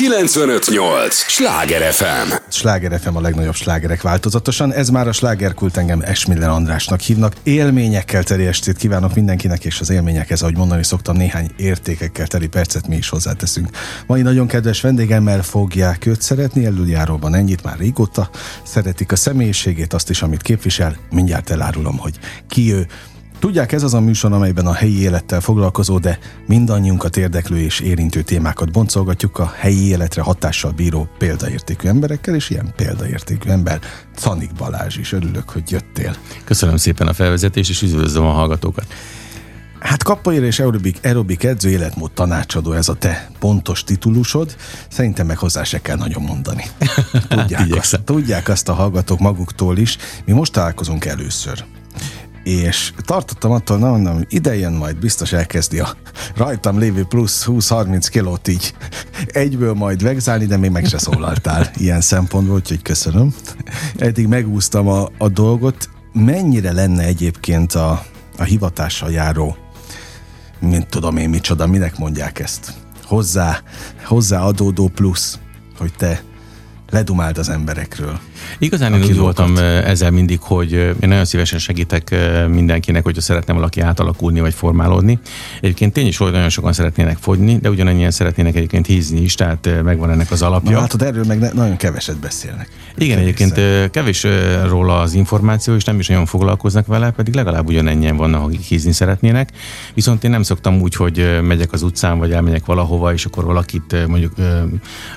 958! Sláger FM! Sláger FM a legnagyobb slágerek változatosan. Ez már a slágerkult engem Esmiller Andrásnak hívnak. Élményekkel teli estét kívánok mindenkinek, és az élményekhez, ahogy mondani szoktam, néhány értékekkel teli percet mi is hozzáteszünk. Mai nagyon kedves vendégemmel fogják őt szeretni, előjáróban ennyit már régóta. Szeretik a személyiségét, azt is, amit képvisel. Mindjárt elárulom, hogy ki ő. Tudják, ez az a műsor, amelyben a helyi élettel foglalkozó, de mindannyiunkat érdeklő és érintő témákat boncolgatjuk a helyi életre hatással bíró példaértékű emberekkel, és ilyen példaértékű ember Canik Balázs is. Örülök, hogy jöttél. Köszönöm szépen a felvezetést, és üdvözlöm a hallgatókat. Hát kapoér és aerobik, aerobik edző életmód tanácsadó, ez a te pontos titulusod. Szerintem meg hozzá se kell nagyon mondani. Tudják, azt, tudják azt a hallgatók maguktól is. Mi most találkozunk először és tartottam attól, na mondom, ide jön majd, biztos elkezdi a rajtam lévő plusz 20-30 kilót így egyből majd vegzálni, de még meg se szólaltál ilyen szempontból, úgyhogy köszönöm. Eddig megúsztam a, a dolgot. Mennyire lenne egyébként a, a hivatással járó, mint tudom én micsoda, minek mondják ezt? Hozzá, hozzá adódó plusz, hogy te ledumáld az emberekről. Igazán én úgy voltam ezzel mindig, hogy én nagyon szívesen segítek mindenkinek, hogyha szeretne valaki átalakulni vagy formálódni. Egyébként tény is, hogy nagyon sokan szeretnének fogyni, de ugyanennyien szeretnének egyébként hízni is, tehát megvan ennek az alapja. Na, látod, erről meg ne, nagyon keveset beszélnek. Igen, kevés egyébként kevés róla az információ, és nem is nagyon foglalkoznak vele, pedig legalább ugyanennyien vannak, akik hízni szeretnének. Viszont én nem szoktam úgy, hogy megyek az utcán, vagy elmegyek valahova, és akkor valakit mondjuk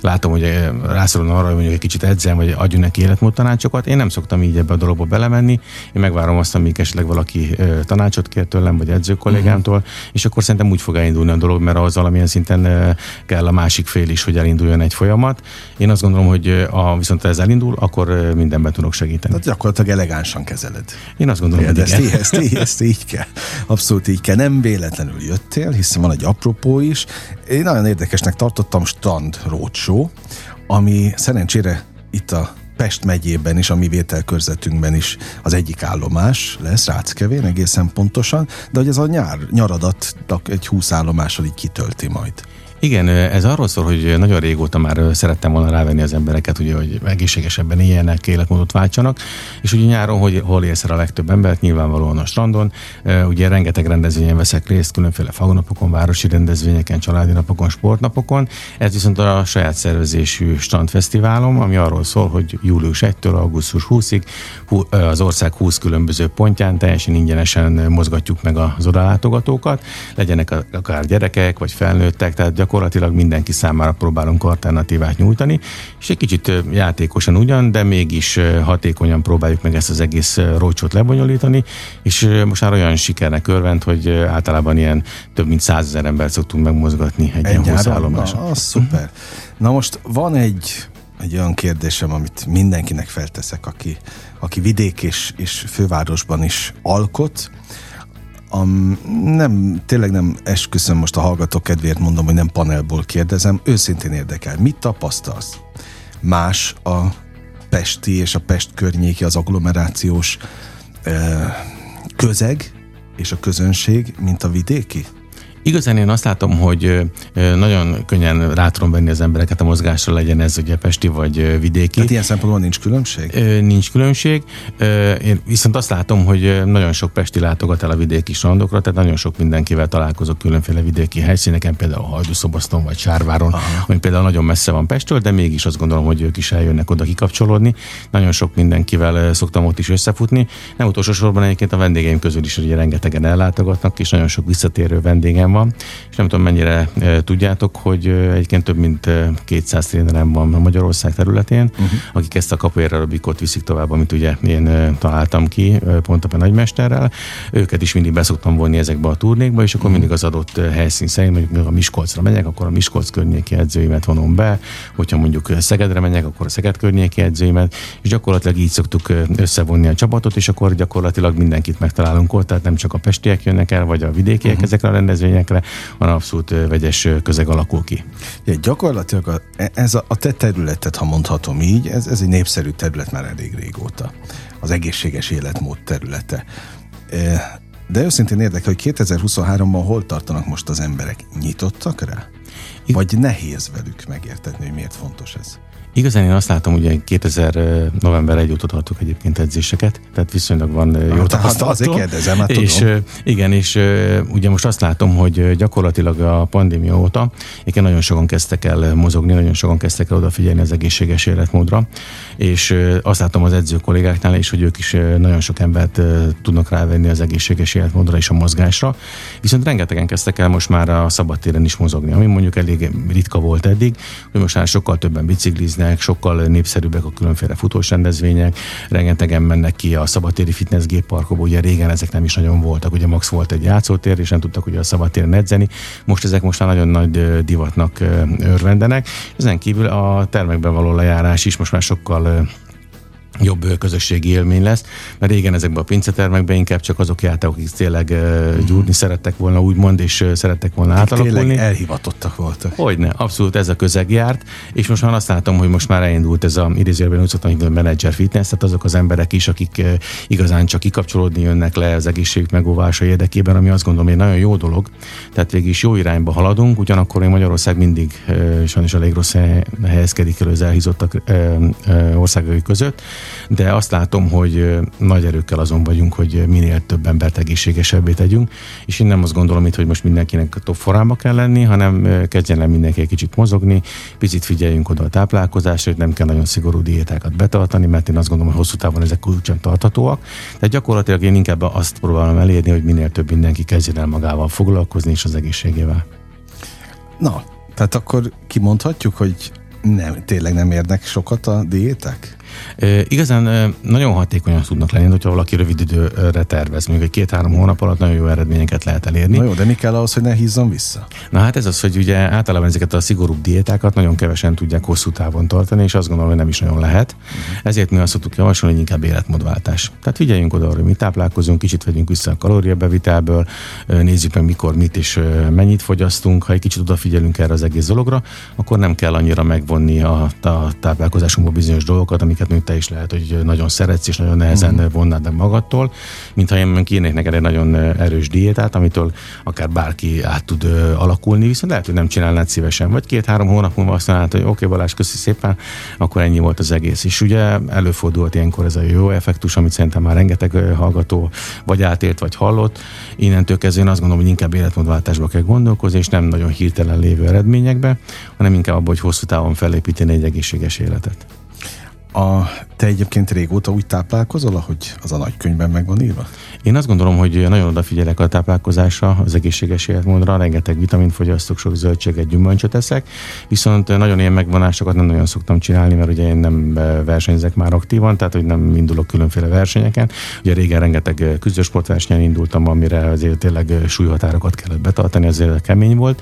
látom, hogy rászorul arra, hogy mondjuk egy kicsit edzem, vagy adjon neki életmód tanácsokat. Én nem szoktam így ebbe a dologba belemenni. Én megvárom azt, amíg esetleg valaki tanácsot kér tőlem, vagy edző kollégámtól, uh-huh. és akkor szerintem úgy fog elindulni a dolog, mert az valamilyen szinten kell a másik fél is, hogy elinduljon egy folyamat. Én azt gondolom, hogy ha viszont ez elindul, akkor mindenben tudok segíteni. Tehát gyakorlatilag elegánsan kezeled. Én azt gondolom, hogy ezt, így, ezt, így, ezt így kell. Abszolút így kell. Nem véletlenül jöttél, hiszen van egy apropó is. Én nagyon érdekesnek tartottam Stand Roadshow, ami szerencsére itt a Pest megyében is, a mi vételkörzetünkben is az egyik állomás lesz, Ráckevén egészen pontosan, de hogy ez a nyár, nyaradat egy húsz állomással így kitölti majd. Igen, ez arról szól, hogy nagyon régóta már szerettem volna rávenni az embereket, ugye, hogy egészségesebben éljenek, életmódot váltsanak, és ugye nyáron, hogy hol élsz a legtöbb embert, nyilvánvalóan a strandon, ugye rengeteg rendezvényen veszek részt, különféle fagunapokon, városi rendezvényeken, családi napokon, sportnapokon. Ez viszont a saját szervezésű strandfesztiválom, ami arról szól, hogy július 1-től augusztus 20-ig az ország 20 különböző pontján teljesen ingyenesen mozgatjuk meg az odalátogatókat, legyenek akár gyerekek vagy felnőttek, tehát gyakorlatilag mindenki számára próbálunk alternatívát nyújtani, és egy kicsit játékosan ugyan, de mégis hatékonyan próbáljuk meg ezt az egész rócsot lebonyolítani, és most már olyan sikernek örvend, hogy általában ilyen több mint százezer ember szoktunk megmozgatni egy, egy ilyen hosszállomáson. Na, az szuper. Na most van egy egy olyan kérdésem, amit mindenkinek felteszek, aki, aki vidék és, és fővárosban is alkot, a, nem, tényleg nem esküszöm most a hallgatók kedvéért mondom, hogy nem panelból kérdezem, őszintén érdekel. Mit tapasztalsz? Más a pesti és a Pest környéki, az agglomerációs eh, közeg és a közönség, mint a vidéki? Igazán én azt látom, hogy nagyon könnyen rá tudom venni az embereket a mozgásra, legyen ez ugye pesti vagy vidéki. Tehát ilyen szempontból nincs különbség? Nincs különbség. Én viszont azt látom, hogy nagyon sok pesti látogat el a vidéki strandokra, tehát nagyon sok mindenkivel találkozok különféle vidéki helyszíneken, például Hajdúszobaszton vagy Sárváron, Aha. ami például nagyon messze van Pestől, de mégis azt gondolom, hogy ők is eljönnek oda kikapcsolódni. Nagyon sok mindenkivel szoktam ott is összefutni. Nem utolsó sorban egyébként a vendégeim közül is ugye rengetegen ellátogatnak, és nagyon sok visszatérő vendégem van, és nem tudom mennyire tudjátok, hogy egyébként több mint 200 trénerem van Magyarország területén, uh-huh. akik ezt a capoeira aerobikot viszik tovább, amit ugye én találtam ki pont a nagymesterrel. Őket is mindig beszoktam vonni ezekbe a turnékba, és akkor uh-huh. mindig az adott helyszín szerint, mondjuk a Miskolcra megyek, akkor a Miskolc környéki edzőimet vonom be, hogyha mondjuk Szegedre megyek, akkor a Szeged környéki edzőimet, és gyakorlatilag így szoktuk összevonni a csapatot, és akkor gyakorlatilag mindenkit megtalálunk ott, tehát nem csak a pestiek jönnek el, vagy a vidékiek uh-huh. ezekre a rendezvényekre, hanem abszolút vegyes közeg alakul ki. Ja, gyakorlatilag a, ez a, a te területet, ha mondhatom így, ez, ez egy népszerű terület már elég régóta. Az egészséges életmód területe. De őszintén érdekel, hogy 2023-ban hol tartanak most az emberek? Nyitottak rá? Vagy nehéz velük megértetni, hogy miért fontos ez? Igazán én azt látom, hogy 2000 november 1 óta tartok egyébként edzéseket, tehát viszonylag van jó hát, tapasztalatom. Azért kérdezem, hát és, tudom. Igen, és ugye most azt látom, hogy gyakorlatilag a pandémia óta igen, nagyon sokan kezdtek el mozogni, nagyon sokan kezdtek el odafigyelni az egészséges életmódra, és azt látom az edző kollégáknál is, hogy ők is nagyon sok embert tudnak rávenni az egészséges életmódra és a mozgásra, viszont rengetegen kezdtek el most már a szabadtéren is mozogni, ami mondjuk elég ritka volt eddig, hogy most már sokkal többen bicikliznek, fitnessnek, sokkal népszerűbbek a különféle futós rendezvények, rengetegen mennek ki a szabadtéri fitness gépparkokba, ugye régen ezek nem is nagyon voltak, ugye max volt egy játszótér, és nem tudtak ugye a szabadtéren edzeni, most ezek most már nagyon nagy divatnak örvendenek. Ezen kívül a termekben való lejárás is most már sokkal jobb közösségi élmény lesz, mert régen ezekben a pincetermekben inkább csak azok jártak, akik tényleg uh, gyúrni szerettek volna, úgymond, és szerettek volna akik átalakulni. Tényleg elhivatottak voltak. Hogyne, abszolút ez a közeg járt, és most már azt látom, hogy most már elindult ez a idézőjelben úgy szoktam hívni, menedzser fitness, tehát azok az emberek is, akik uh, igazán csak kikapcsolódni jönnek le az egészségük megóvása érdekében, ami azt gondolom, hogy nagyon jó dolog. Tehát végig is jó irányba haladunk, ugyanakkor még Magyarország mindig uh, sajnos elég rossz helyezkedik el az elhízottak országai között de azt látom, hogy nagy erőkkel azon vagyunk, hogy minél több embert egészségesebbé tegyünk, és én nem azt gondolom itt, hogy most mindenkinek top formába kell lenni, hanem kezdjen el mindenki egy kicsit mozogni, picit figyeljünk oda a táplálkozásra, hogy nem kell nagyon szigorú diétákat betartani, mert én azt gondolom, hogy hosszú távon ezek kulcsan tarthatóak. De gyakorlatilag én inkább azt próbálom elérni, hogy minél több mindenki kezdjen el magával foglalkozni és az egészségével. Na, tehát akkor kimondhatjuk, hogy nem, tényleg nem érnek sokat a diéták? E, igazán nagyon hatékonyan tudnak lenni, hogyha valaki rövid időre tervez, még egy két-három hónap alatt nagyon jó eredményeket lehet elérni. Na jó, de mi kell ahhoz, hogy ne hízzon vissza? Na hát ez az, hogy ugye általában ezeket a szigorúbb diétákat nagyon kevesen tudják hosszú távon tartani, és azt gondolom, hogy nem is nagyon lehet. Uh-huh. Ezért mi azt szoktuk javasolni, hogy inkább életmódváltás. Tehát figyeljünk oda, hogy mi táplálkozunk, kicsit vegyünk vissza a kalóriabevitelből, nézzük meg mikor mit és mennyit fogyasztunk. Ha egy kicsit odafigyelünk erre az egész dologra, akkor nem kell annyira megvonni a, a táplálkozásunkból bizonyos dolgokat, amiket amiket te is lehet, hogy nagyon szeretsz, és nagyon nehezen uh-huh. vonnád meg magadtól, mint ha én kérnék neked egy nagyon erős diétát, amitől akár bárki át tud alakulni, viszont lehet, hogy nem csinálnád szívesen. Vagy két-három hónap múlva azt mondod, hogy oké, okay, Balázs, köszi szépen, akkor ennyi volt az egész. És ugye előfordult ilyenkor ez a jó effektus, amit szerintem már rengeteg hallgató vagy átélt, vagy hallott. Innentől kezdve én azt gondolom, hogy inkább életmódváltásba kell gondolkozni, és nem nagyon hirtelen lévő eredményekbe, hanem inkább abban, hogy hosszú távon felépíteni egy egészséges életet. A, te egyébként régóta úgy táplálkozol, ahogy az a nagykönyvben meg van írva? Én azt gondolom, hogy nagyon odafigyelek a táplálkozásra, az egészséges életmódra, rengeteg vitamint fogyasztok, sok zöldséget, gyümölcsöt eszek, viszont nagyon ilyen megvonásokat nem nagyon szoktam csinálni, mert ugye én nem versenyzek már aktívan, tehát hogy nem indulok különféle versenyeken. Ugye régen rengeteg küzdősportversenyen indultam, amire azért tényleg súlyhatárokat kellett betartani, azért kemény volt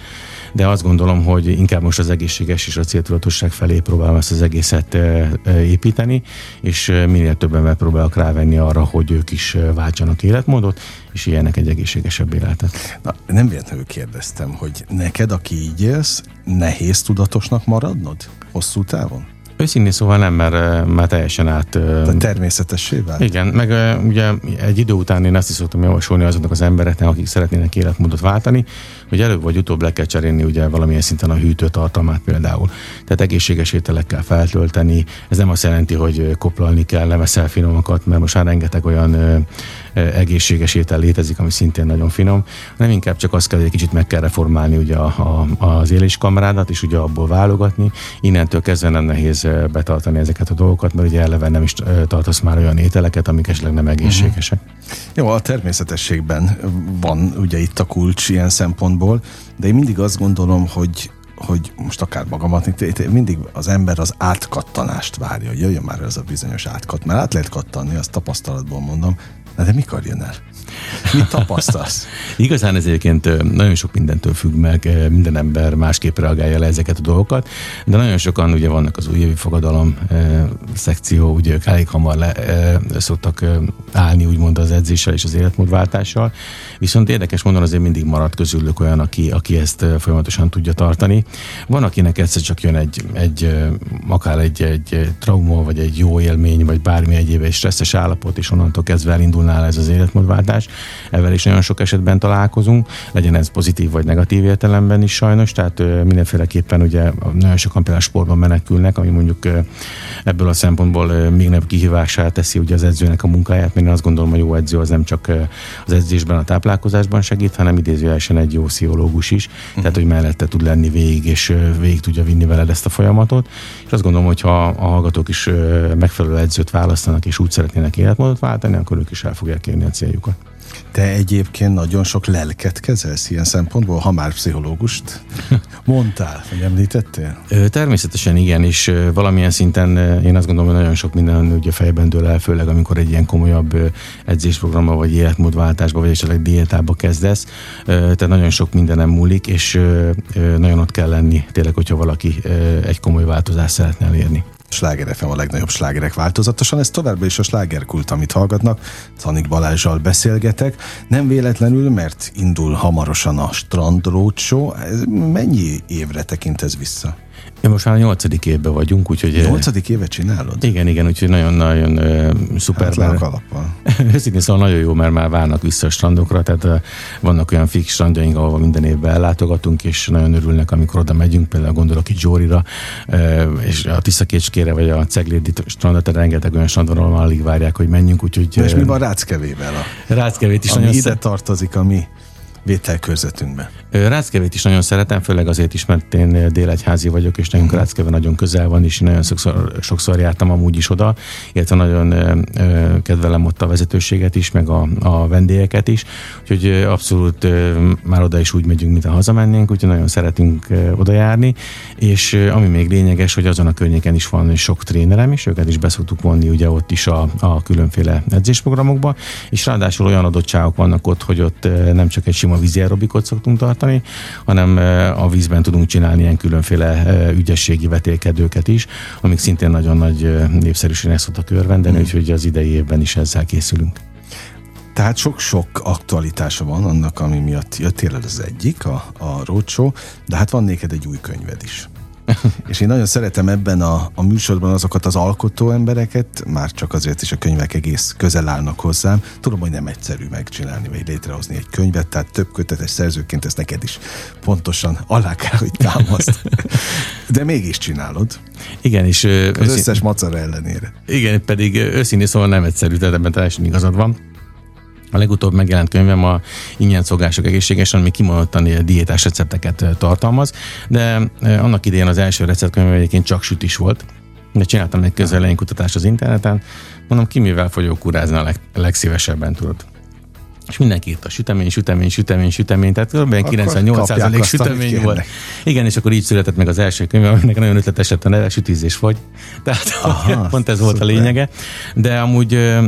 de azt gondolom, hogy inkább most az egészséges és a céltudatosság felé próbálom ezt az egészet építeni, és minél többen megpróbálok rávenni arra, hogy ők is váltsanak életmódot, és ilyenek egy egészségesebb életet. Na, nem véletlenül kérdeztem, hogy neked, aki így élsz, nehéz tudatosnak maradnod hosszú távon? Őszintén szóval nem, mert már teljesen át... De természetessé vált? Igen, meg ugye egy idő után én azt is szoktam javasolni azoknak az embereknek, akik szeretnének életmódot váltani, hogy előbb vagy utóbb le kell cserélni ugye valamilyen szinten a hűtőtartalmát például. Tehát egészséges ételekkel feltölteni. Ez nem azt jelenti, hogy koplalni kell, nem eszel finomakat, mert most már rengeteg olyan egészséges étel létezik, ami szintén nagyon finom, hanem inkább csak azt kell, hogy egy kicsit meg kell reformálni ugye a, a, az éléskamrádat, és ugye abból válogatni. Innentől kezdve nem nehéz betartani ezeket a dolgokat, mert ugye eleve nem is tartasz már olyan ételeket, amik esetleg nem egészségesek. Uh-huh. Jó, a természetességben van ugye itt a kulcs ilyen szempontból, de én mindig azt gondolom, hogy hogy most akár magamat, mindig az ember az átkattanást várja, hogy jöjjön már ez a bizonyos átkat, mert át lehet kattanni, azt tapasztalatból mondom, de mikor jön el? Mit tapasztalsz? Igazán ez egyébként nagyon sok mindentől függ meg, minden ember másképp reagálja le ezeket a dolgokat, de nagyon sokan ugye vannak az újévi fogadalom szekció, ugye ők elég hamar le, e, szoktak e, állni úgymond az edzéssel és az életmódváltással, viszont érdekes mondani azért mindig marad közülük olyan, aki, aki ezt folyamatosan tudja tartani. Van, akinek egyszer csak jön egy, egy akár egy, egy trauma, vagy egy jó élmény, vagy bármi egyéb egy stresszes állapot, és onnantól kezdve elindul indulná ez az életmódváltás. Ezzel is nagyon sok esetben találkozunk, legyen ez pozitív vagy negatív értelemben is sajnos, tehát mindenféleképpen ugye nagyon sokan például sportban menekülnek, ami mondjuk ebből a szempontból még nem kihívásá teszi ugye az edzőnek a munkáját, mert én azt gondolom, hogy jó edző az nem csak az edzésben, a táplálkozásban segít, hanem idézőjelesen egy jó pszichológus is, uh-huh. tehát hogy mellette tud lenni végig, és végig tudja vinni veled ezt a folyamatot. És azt gondolom, hogy ha a hallgatók is megfelelő edzőt választanak, és úgy szeretnének életmódot váltani, akkor ők is el fogják érni a céljukat. Te egyébként nagyon sok lelket kezelsz ilyen szempontból, ha már pszichológust mondtál, vagy említettél? Természetesen igen, és valamilyen szinten én azt gondolom, hogy nagyon sok minden ugye fejben dől el, főleg amikor egy ilyen komolyabb edzésprogramba, vagy életmódváltásba, vagy esetleg diétába kezdesz. Tehát nagyon sok mindenem múlik, és nagyon ott kell lenni tényleg, hogyha valaki egy komoly változást szeretne elérni. Sláger FM a legnagyobb slágerek változatosan. Ez továbbra is a slágerkult, amit hallgatnak. Tanik Balázsjal beszélgetek. Nem véletlenül, mert indul hamarosan a Strand Roadshow. Mennyi évre tekint ez vissza? Ja, most már a nyolcadik évben vagyunk, úgyhogy... Nyolcadik évet csinálod? Igen, igen, úgyhogy nagyon-nagyon uh, szuper. Hát kalappal. Őszintén szóval nagyon jó, mert már várnak vissza a strandokra, tehát uh, vannak olyan fix strandjaink, ahol minden évben ellátogatunk, és nagyon örülnek, amikor oda megyünk, például gondolok itt Zsórira, uh, és a Tiszakécskére, vagy a Ceglédi strandot, tehát rengeteg olyan strand van, ahol alig várják, hogy menjünk, úgyhogy... és mi van Ráckevével? A, Ráckevét is ami nagyon ide szem... tartozik, ami vételkörzetünkbe. Ráckevét is nagyon szeretem, főleg azért is, mert én délegyházi vagyok, és nekünk. Ráckeve nagyon közel van, és nagyon sokszor, sokszor jártam amúgy is oda, illetve nagyon kedvelem ott a vezetőséget is, meg a, a vendégeket is, úgyhogy abszolút már oda is úgy megyünk, mint a hazamennénk, úgyhogy nagyon szeretünk oda járni, és ami még lényeges, hogy azon a környéken is van sok trénerem, és őket is beszoktuk vonni ugye ott is a, a különféle edzésprogramokba, és ráadásul olyan adottságok vannak ott, hogy ott nem csak egy sima vízi aerobikot szoktunk tartani, hanem a vízben tudunk csinálni ilyen különféle ügyességi vetélkedőket is, amik szintén nagyon nagy népszerűségnek szoktak örvendeni, mm. úgyhogy az idei évben is ezzel készülünk. Tehát sok-sok aktualitása van annak, ami miatt jöttél el az egyik, a, a roadshow, de hát van néked egy új könyved is. És én nagyon szeretem ebben a, a műsorban azokat az alkotó embereket, már csak azért is a könyvek egész közel állnak hozzám. Tudom, hogy nem egyszerű megcsinálni, vagy létrehozni egy könyvet, tehát több kötetes szerzőként ezt neked is pontosan alá kell, hogy támaszt. De mégis csinálod. Igen, és... Az összes macera ellenére. Igen, pedig őszintén szóval nem egyszerű, tehát ebben teljesen igazad van. A legutóbb megjelent könyvem a ingyen szolgások egészségesen, ami kimondottan diétás recepteket tartalmaz, de annak idején az első receptkönyv egyébként csak sütis volt, de csináltam egy közelején kutatást az interneten, mondom, ki mivel fogyok kurázni a leg, legszívesebben, tudod és mindenki írt a sütemény, sütemény, sütemény, sütemény, tehát kb. 98% sütemény volt. Igen, és akkor így született meg az első könyv, aminek nagyon ötletes lett a neve, sütízés vagy. Tehát Aha, pont ez szuper. volt a lényege. De amúgy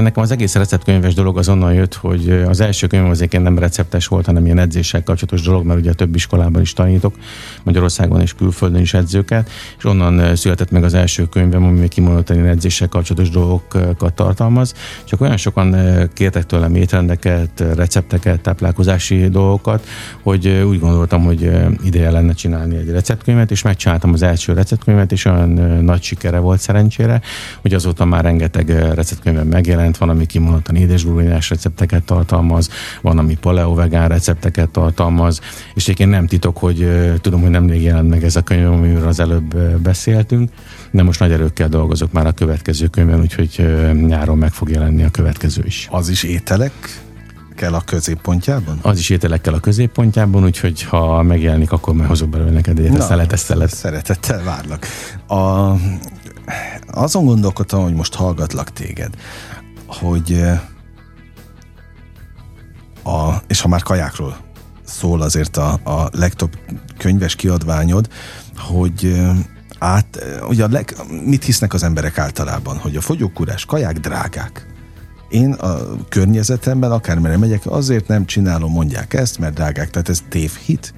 nekem az egész receptkönyves dolog azonnal jött, hogy az első könyv azért nem receptes volt, hanem ilyen edzéssel kapcsolatos dolog, mert ugye a több iskolában is tanítok, Magyarországon és külföldön is edzőket, és onnan született meg az első könyvem, ami kimondottan edzéssel kapcsolatos dolgokat tartalmaz. Csak olyan sokan kértek tőlem étrendek ételeket, recepteket, táplálkozási dolgokat, hogy úgy gondoltam, hogy ideje lenne csinálni egy receptkönyvet, és megcsináltam az első receptkönyvet, és olyan nagy sikere volt szerencsére, hogy azóta már rengeteg receptkönyvben megjelent, van, ami kimondottan édesburgonyás recepteket tartalmaz, van, ami paleo-vegán recepteket tartalmaz, és egyébként nem titok, hogy tudom, hogy nemrég jelent meg ez a könyv, amiről az előbb beszéltünk, de most nagy erőkkel dolgozok már a következő könyvben, úgyhogy nyáron meg fog jelenni a következő is. Az is ételek? Kell a középpontjában? Az is ételekkel a középpontjában, úgyhogy ha megjelenik, akkor majd hozok belőle neked egyet, szeretettel. Szeretettel várlak. A, azon gondolkodtam, hogy most hallgatlak téged, hogy a, és ha már kajákról szól azért a, a legtöbb könyves kiadványod, hogy át, ugye a leg, mit hisznek az emberek általában, hogy a fogyókúrás kaják drágák én a környezetemben, akármire megyek, azért nem csinálom, mondják ezt, mert drágák, tehát ez tévhit.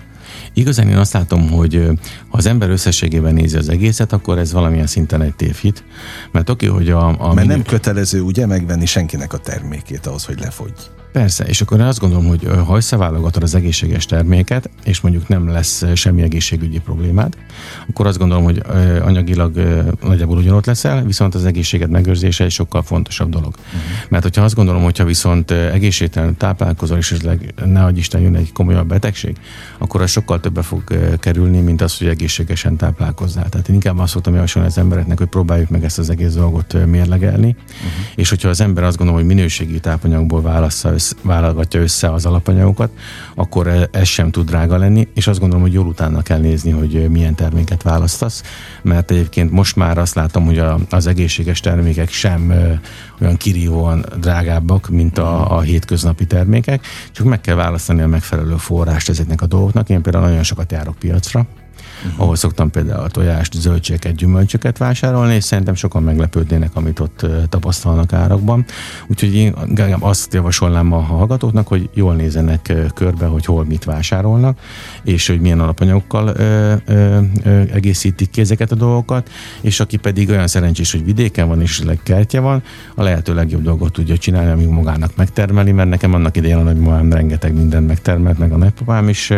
Igazán én azt látom, hogy ha az ember összességében nézi az egészet, akkor ez valamilyen szinten egy tévhit. Mert oké, hogy a... a Mert minő... nem kötelező ugye megvenni senkinek a termékét ahhoz, hogy lefogy. Persze, és akkor én azt gondolom, hogy ha összeválogatod az egészséges terméket, és mondjuk nem lesz semmi egészségügyi problémád, akkor azt gondolom, hogy anyagilag nagyjából ugyanott leszel, viszont az egészséged megőrzése egy sokkal fontosabb dolog. Uh-huh. Mert hogyha azt gondolom, hogyha viszont egészségtelen táplálkozol, és esetleg ne adj Isten jön egy komolyabb betegség, akkor az sokkal többe fog kerülni, mint az, hogy egészségesen táplálkozzál. Tehát én inkább azt szoktam javasolni az embereknek, hogy próbáljuk meg ezt az egész dolgot mérlegelni, uh-huh. és hogyha az ember azt gondolom, hogy minőségi tápanyagból válassza össze, válogatja össze az alapanyagokat, akkor e- ez sem tud drága lenni, és azt gondolom, hogy jól utána kell nézni, hogy milyen terméket választasz, mert egyébként most már azt látom, hogy a, az egészséges termékek sem olyan kirívóan drágábbak, mint a, a hétköznapi termékek, csak meg kell választani a megfelelő forrást ezeknek a dolgoknak. Én például nagyon sokat járok piacra, uh-huh. ahol szoktam például a tojást, zöldségeket, gyümölcsöket vásárolni, és szerintem sokan meglepődnének, amit ott tapasztalnak árakban. Úgyhogy én azt javasolnám a hallgatóknak, hogy jól nézenek körbe, hogy hol mit vásárolnak, és hogy milyen alapanyagokkal ö, ö, ö, egészítik ki ezeket a dolgokat, és aki pedig olyan szerencsés, hogy vidéken van és kertje van, a lehető legjobb dolgot tudja csinálni, ami magának megtermeli, mert nekem annak idején a nagymamám rengeteg mindent megtermelt, meg a nagypapám is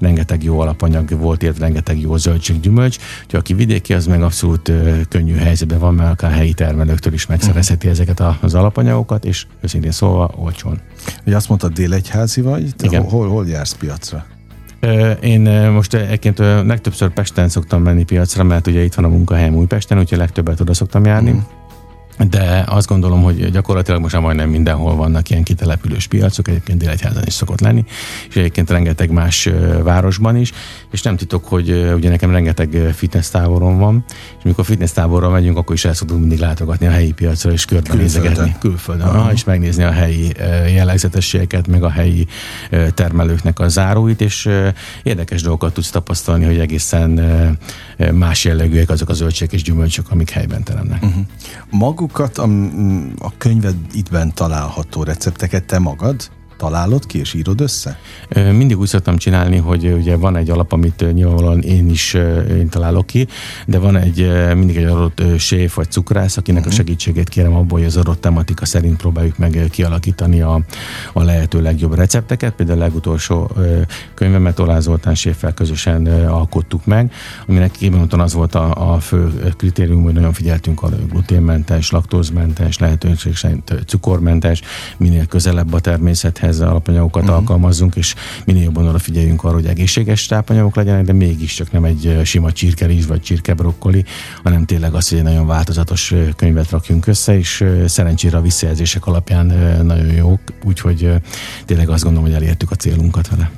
rengeteg jó alapanyag volt, illetve rengeteg jó zöldség, gyümölcs, úgyhogy aki vidéki, az meg abszolút könnyű helyzetben van, mert akár helyi termelőktől is megszerezheti uh-huh. ezeket az alapanyagokat, és őszintén szólva olcsón. Ugye azt mondtad, délegyházi vagy? Te Igen. Hol, hol jársz piacra? Én most egyébként legtöbbször Pesten szoktam menni piacra, mert ugye itt van a munkahelyem Újpesten, úgyhogy legtöbbet oda szoktam járni. Uh-huh de azt gondolom, hogy gyakorlatilag most már majdnem mindenhol vannak ilyen kitelepülős piacok, egyébként Délegyházan is szokott lenni, és egyébként rengeteg más városban is, és nem titok, hogy ugye nekem rengeteg fitness táborom van, és mikor fitness táborra megyünk, akkor is el szoktunk mindig látogatni a helyi piacra, és körbenézegetni külföldön, uh-huh. és megnézni a helyi jellegzetességeket, meg a helyi termelőknek a záróit, és érdekes dolgokat tudsz tapasztalni, hogy egészen más jellegűek azok a zöldségek és gyümölcsök, amik helyben teremnek. Uh-huh. Maguk azokat a, a könyved ittben található recepteket. Te magad találod ki és írod össze? Mindig úgy szoktam csinálni, hogy ugye van egy alap, amit nyilvánvalóan én is én találok ki, de van egy mindig egy adott séf vagy cukrász, akinek uh-huh. a mhm. segítségét kérem abból, hogy az adott tematika szerint próbáljuk meg kialakítani a, a lehető legjobb recepteket. Például a legutolsó könyvemet Olá Zoltán séffel közösen alkottuk meg, aminek kimondottan az volt a, a fő kritérium, hogy nagyon figyeltünk a gluténmentes, laktózmentes, lehetőség szerint cukormentes, minél közelebb a természethez, ehhez alapanyagokat uh-huh. alkalmazzunk, és minél jobban odafigyeljünk arra, hogy egészséges tápanyagok legyenek, de mégiscsak nem egy sima csirkerizs vagy csirkebrokkoli, hanem tényleg az, hogy egy nagyon változatos könyvet rakjunk össze, és szerencsére a visszajelzések alapján nagyon jók, úgyhogy tényleg azt gondolom, hogy elértük a célunkat vele.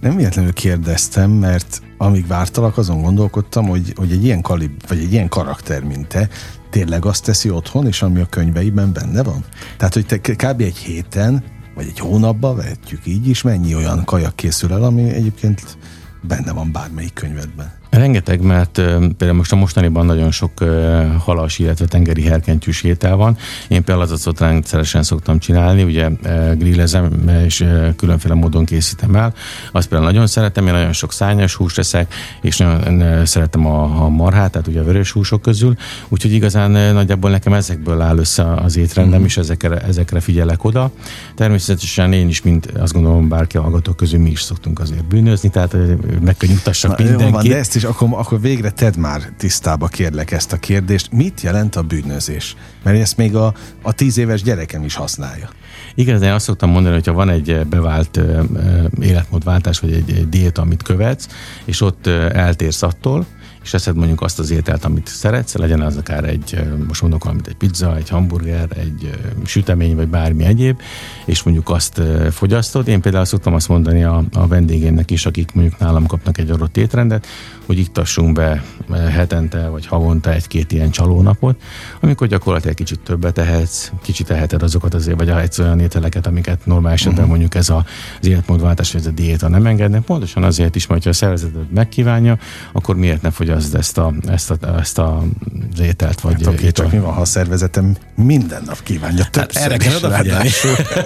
Nem véletlenül kérdeztem, mert amíg vártalak, azon gondolkodtam, hogy, hogy egy ilyen kalib, vagy egy ilyen karakter, mint te, tényleg azt teszi otthon, és ami a könyveiben benne van? Tehát, hogy te kb. egy héten vagy egy hónapba vehetjük így is, mennyi olyan kajak készül el, ami egyébként benne van bármelyik könyvedben. Rengeteg, mert például most a mostaniban nagyon sok halas, illetve tengeri herkentyűs étel van. Én például az ott rendszeresen szoktam csinálni, ugye grillezem, és különféle módon készítem el. Azt például nagyon szeretem, én nagyon sok szányos húst eszek, és nagyon szeretem a, a marhát, tehát ugye a vörös húsok közül. Úgyhogy igazán nagyjából nekem ezekből áll össze az étrendem, mm. és ezekre, ezekre figyelek oda. Természetesen én is, mint azt gondolom, bárki a hallgatók közül mi is szoktunk azért bűnözni, tehát meg kell nyugtassak mindenkit. Van, de ezt is és akkor, akkor végre tedd már tisztába, kérlek ezt a kérdést. Mit jelent a bűnözés? Mert ezt még a, a tíz éves gyerekem is használja. Igen, én azt szoktam mondani, hogy ha van egy bevált életmódváltás, vagy egy diéta, amit követsz, és ott eltérsz attól, és eszed mondjuk azt az ételt, amit szeretsz, legyen az akár egy, most mondok valamit, egy pizza, egy hamburger, egy sütemény, vagy bármi egyéb, és mondjuk azt fogyasztod. Én például szoktam azt mondani a, a vendégének is, akik mondjuk nálam kapnak egy adott étrendet, hogy iktassunk be hetente vagy havonta egy-két ilyen csalónapot, amikor gyakorlatilag kicsit többet tehetsz, kicsit teheted azokat azért, vagy egy olyan ételeket, amiket normál esetben uh-huh. mondjuk ez a, az életmódváltás, vagy ez a diéta nem engedne. Pontosan azért is, mert ha a szervezeted megkívánja, akkor miért ne fogyaszd ezt a, ezt a, ezt a ételt vagy hát, okay, csak mi van, ha a szervezetem minden nap kívánja hát erre kell odafigyelni.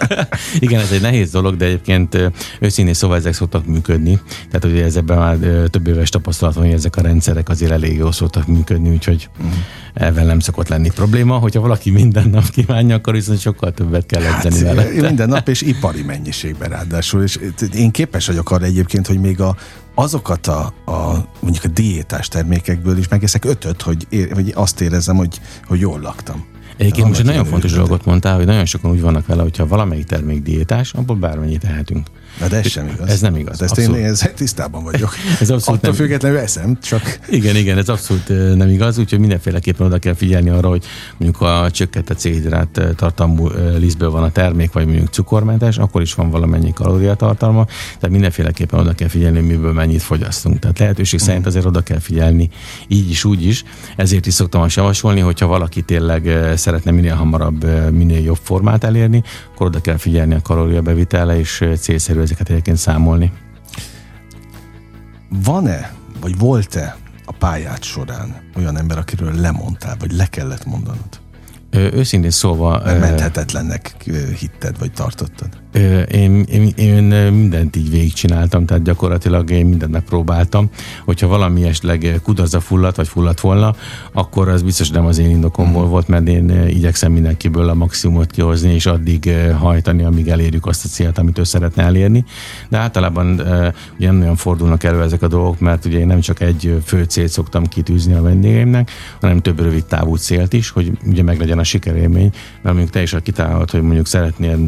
Igen, ez egy nehéz dolog, de egyébként őszintén szóval ezek szoktak működni. Tehát ugye ezekben már több éves tapasztalatom, hogy ezek a rendszerek azért elég jól szoktak működni, úgyhogy uh-huh. ebben nem szokott lenni probléma. Hogyha valaki minden nap kívánja, akkor viszont sokkal többet kell edzeni hát, vele. Minden nap és ipari mennyiségben ráadásul. És én képes vagyok arra egyébként, hogy még a, azokat a, a mondjuk a diétás termékekből is megeszek ötöt, hogy, ér, hogy azt érezzem, hogy, hogy jól laktam. Egyébként most egy nagyon fontos dolgot mondtál, hogy nagyon sokan úgy vannak vele, hogyha valamelyik termék diétás, abból bármennyit tehetünk. Na de ez sem igaz. Ez nem igaz. De ezt abszolút. én ezzel tisztában vagyok. ez abszolút Attól nem... függetlenül eszem, csak... Igen, igen, ez abszolút nem igaz, úgyhogy mindenféleképpen oda kell figyelni arra, hogy mondjuk a csökkentett szénhidrát tartalmú lisztből van a termék, vagy mondjuk cukormentes, akkor is van valamennyi kalóriatartalma, tehát mindenféleképpen oda kell figyelni, miből mennyit fogyasztunk. Tehát lehetőség szerint azért oda kell figyelni, így is, úgy is. Ezért is szoktam azt javasolni, hogyha valaki tényleg szeretne minél hamarabb, minél jobb formát elérni, akkor oda kell figyelni a kalóriabevitele, és célszerű ezeket egyébként számolni. Van-e, vagy volt-e a pályát során olyan ember, akiről lemondtál, vagy le kellett mondanod? Őszintén szóval... Mert menthetetlennek hitted, vagy tartottad? Én, én, én mindent így végigcsináltam, tehát gyakorlatilag én mindent megpróbáltam. Hogyha valami esetleg kudarca fulladt, vagy fulladt volna, akkor az biztos nem az én indokomból mm. volt, mert én igyekszem mindenkiből a maximumot kihozni, és addig hajtani, amíg elérjük azt a célt, amit ő szeretne elérni. De általában ugye nem nagyon fordulnak elő ezek a dolgok, mert ugye én nem csak egy fő célt szoktam kitűzni a vendégeimnek, hanem több rövid távú célt is, hogy ugye meglegyen a sikerélmény, mert mondjuk te is kitálod, hogy mondjuk szeretnél,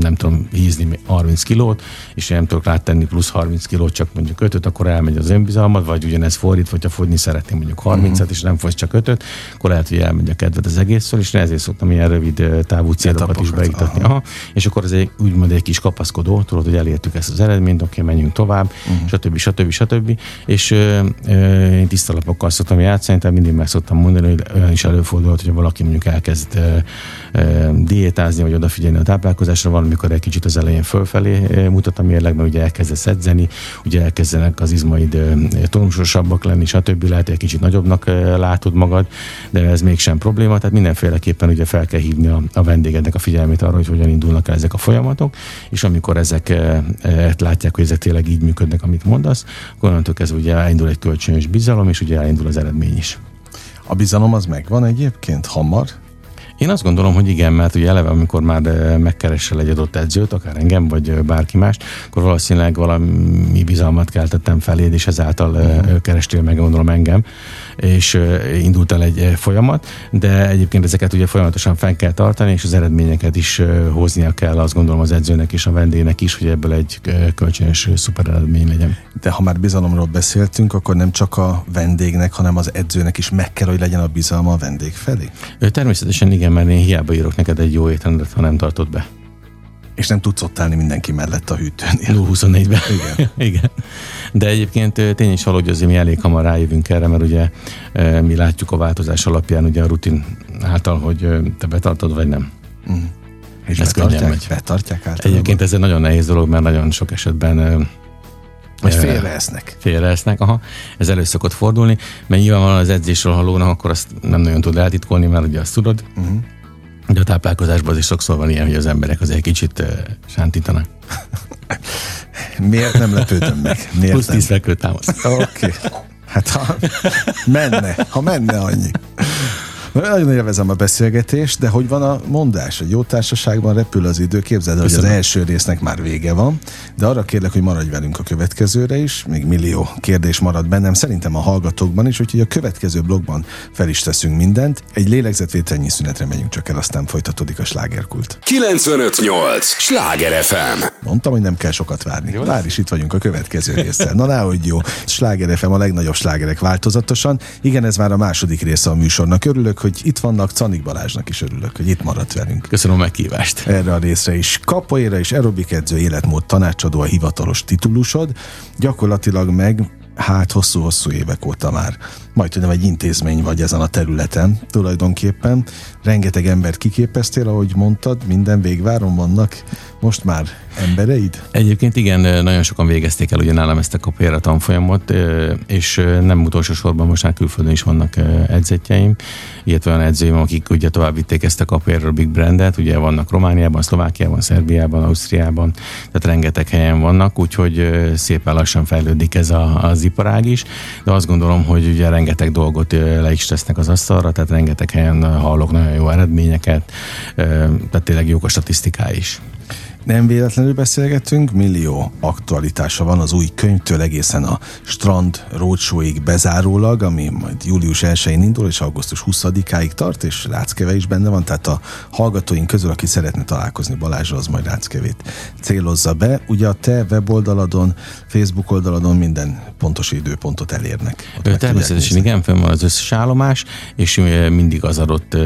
nem tudom, hízni 30 kilót, és nem tudok rátenni plusz 30 kilót, csak mondjuk 5 akkor elmegy az önbizalmat, vagy ugyanez fordít, hogyha fogyni szeretném mondjuk 30-at, uh-huh. Mhm. és nem fogy csak 5 akkor lehet, hogy elmegy a kedved az egészről, és ezért szoktam ilyen rövid távú célokat is beiktatni. Aha. És akkor ez egy, úgymond egy kis kapaszkodó, tudod, hogy elértük ezt az eredményt, oké, menjünk tovább, uh-huh. stb. stb. stb. És ö, ö, én tisztalapokkal szoktam játszani, tehát mindig meg szoktam mondani, hogy olyan is előfordulhat, hogy valaki mondjuk elkezd ö, ö, diétázni, vagy odafigyelni a táplálkozásra, valamikor egy kicsit az elején fölfelé eh, mutat a mérleg, mert ugye elkezdesz edzeni, ugye elkezdenek az izmaid eh, tónusosabbak lenni, stb. Lehet, egy kicsit nagyobbnak eh, látod magad, de ez mégsem probléma, tehát mindenféleképpen ugye fel kell hívni a, a vendégednek a figyelmét arra, hogy hogyan indulnak el ezek a folyamatok, és amikor ezek látják, hogy ezek tényleg így működnek, amit mondasz, akkor onnantól kezdve ugye elindul egy kölcsönös bizalom, és ugye elindul az eredmény is. A bizalom az megvan egyébként hamar? Én azt gondolom, hogy igen, mert ugye eleve, amikor már megkeresel egy adott edzőt, akár engem, vagy bárki más, akkor valószínűleg valami bizalmat keltettem feléd, és ezáltal uh-huh. kerestél meg, gondolom engem, és indult el egy folyamat, de egyébként ezeket ugye folyamatosan fenn kell tartani, és az eredményeket is hoznia kell, azt gondolom az edzőnek és a vendégnek is, hogy ebből egy kölcsönös szuper eredmény legyen. De ha már bizalomról beszéltünk, akkor nem csak a vendégnek, hanem az edzőnek is meg kell, hogy legyen a bizalma a vendég felé? Természetesen igen, mert én hiába írok neked egy jó étrendet, ha nem tartod be. És nem tudsz ott állni mindenki mellett a hűtőnél. 24-ben. Igen. Igen. De egyébként tény is valahogy azért mi elég hamar rájövünk erre, mert ugye mi látjuk a változás alapján ugye a rutin által, hogy te betartod, vagy nem. Mm. És ez betartják, megy. betartják általában. Egyébként ez egy nagyon nehéz dolog, mert nagyon sok esetben vagy félreesznek. Félreesznek, aha. Ez elő szokott fordulni, mert nyilvánvalóan az edzésről hallónak, akkor azt nem nagyon tud eltitkolni, mert ugye azt tudod. Uh-huh. De a táplálkozásban is sokszor van ilyen, hogy az emberek azért kicsit sántítanak. Miért nem lepődöm meg? Miért Plusz tíz támasz. Oké. Okay. Hát ha menne, ha menne annyi. Nagyon élvezem a beszélgetést, de hogy van a mondás? Egy jó társaságban repül az idő. Képzeld, hogy az első résznek már vége van, de arra kérlek, hogy maradj velünk a következőre is. Még millió kérdés marad bennem, szerintem a hallgatókban is, úgyhogy a következő blogban fel is teszünk mindent. Egy lélegzetvételnyi szünetre megyünk csak el, aztán folytatódik a slágerkult. 958! Sláger FM! Mondtam, hogy nem kell sokat várni. Jó Vár is itt vagyunk a következő résszel. Na, hogy jó. Sláger FM a legnagyobb slágerek változatosan. Igen, ez már a második része a műsornak. Örülök, hogy itt vannak, Canik Balázsnak is örülök, hogy itt maradt velünk. Köszönöm a meghívást. Erre a részre is. Kapoéra és aerobik edző életmód tanácsadó a hivatalos titulusod, gyakorlatilag meg hát hosszú-hosszú évek óta már majd tudom, egy intézmény vagy ezen a területen tulajdonképpen. Rengeteg embert kiképeztél, ahogy mondtad, minden végváron vannak most már embereid? Egyébként igen, nagyon sokan végezték el ugye nálam ezt a kapéra tanfolyamot, és nem utolsó sorban most már külföldön is vannak edzetjeim, illetve olyan edzőim, akik ugye tovább vitték ezt a kapéra Big Brandet, ugye vannak Romániában, Szlovákiában, Szerbiában, Ausztriában, tehát rengeteg helyen vannak, úgyhogy szépen lassan fejlődik ez a, az iparág is, de azt gondolom, hogy ugye rengeteg dolgot le is tesznek az asztalra, tehát rengeteg helyen hallok nagyon jó eredményeket, tehát tényleg jók a statisztikái is. Nem véletlenül beszélgetünk, millió aktualitása van az új könyvtől egészen a Strand Roadshow-ig bezárólag, ami majd július 1-én indul, és augusztus 20-áig tart, és Ráckeve is benne van, tehát a hallgatóink közül, aki szeretne találkozni Balázsra, az majd Ráckevét célozza be. Ugye a te weboldaladon, Facebook oldaladon minden pontos időpontot elérnek. Természetesen igen, fenn van az összes állomás, és mindig az adott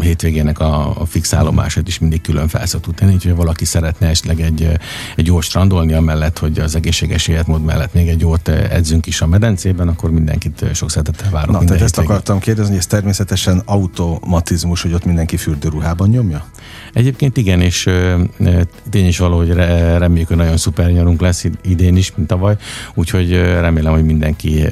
hétvégének a, a fix állomását is mindig külön fel szoktuk tenni, úgyhogy valaki szeretne esetleg egy, egy jót strandolni, amellett, hogy az egészséges életmód mellett még egy jót edzünk is a medencében, akkor mindenkit sok szeretettel várunk. Na, tehát ezt akartam kérdezni, hogy ez természetesen automatizmus, hogy ott mindenki fürdőruhában nyomja? Egyébként igen, és tény is való, hogy reméljük, hogy nagyon szuper nyarunk lesz idén is, mint tavaly, úgyhogy remélem, hogy mindenki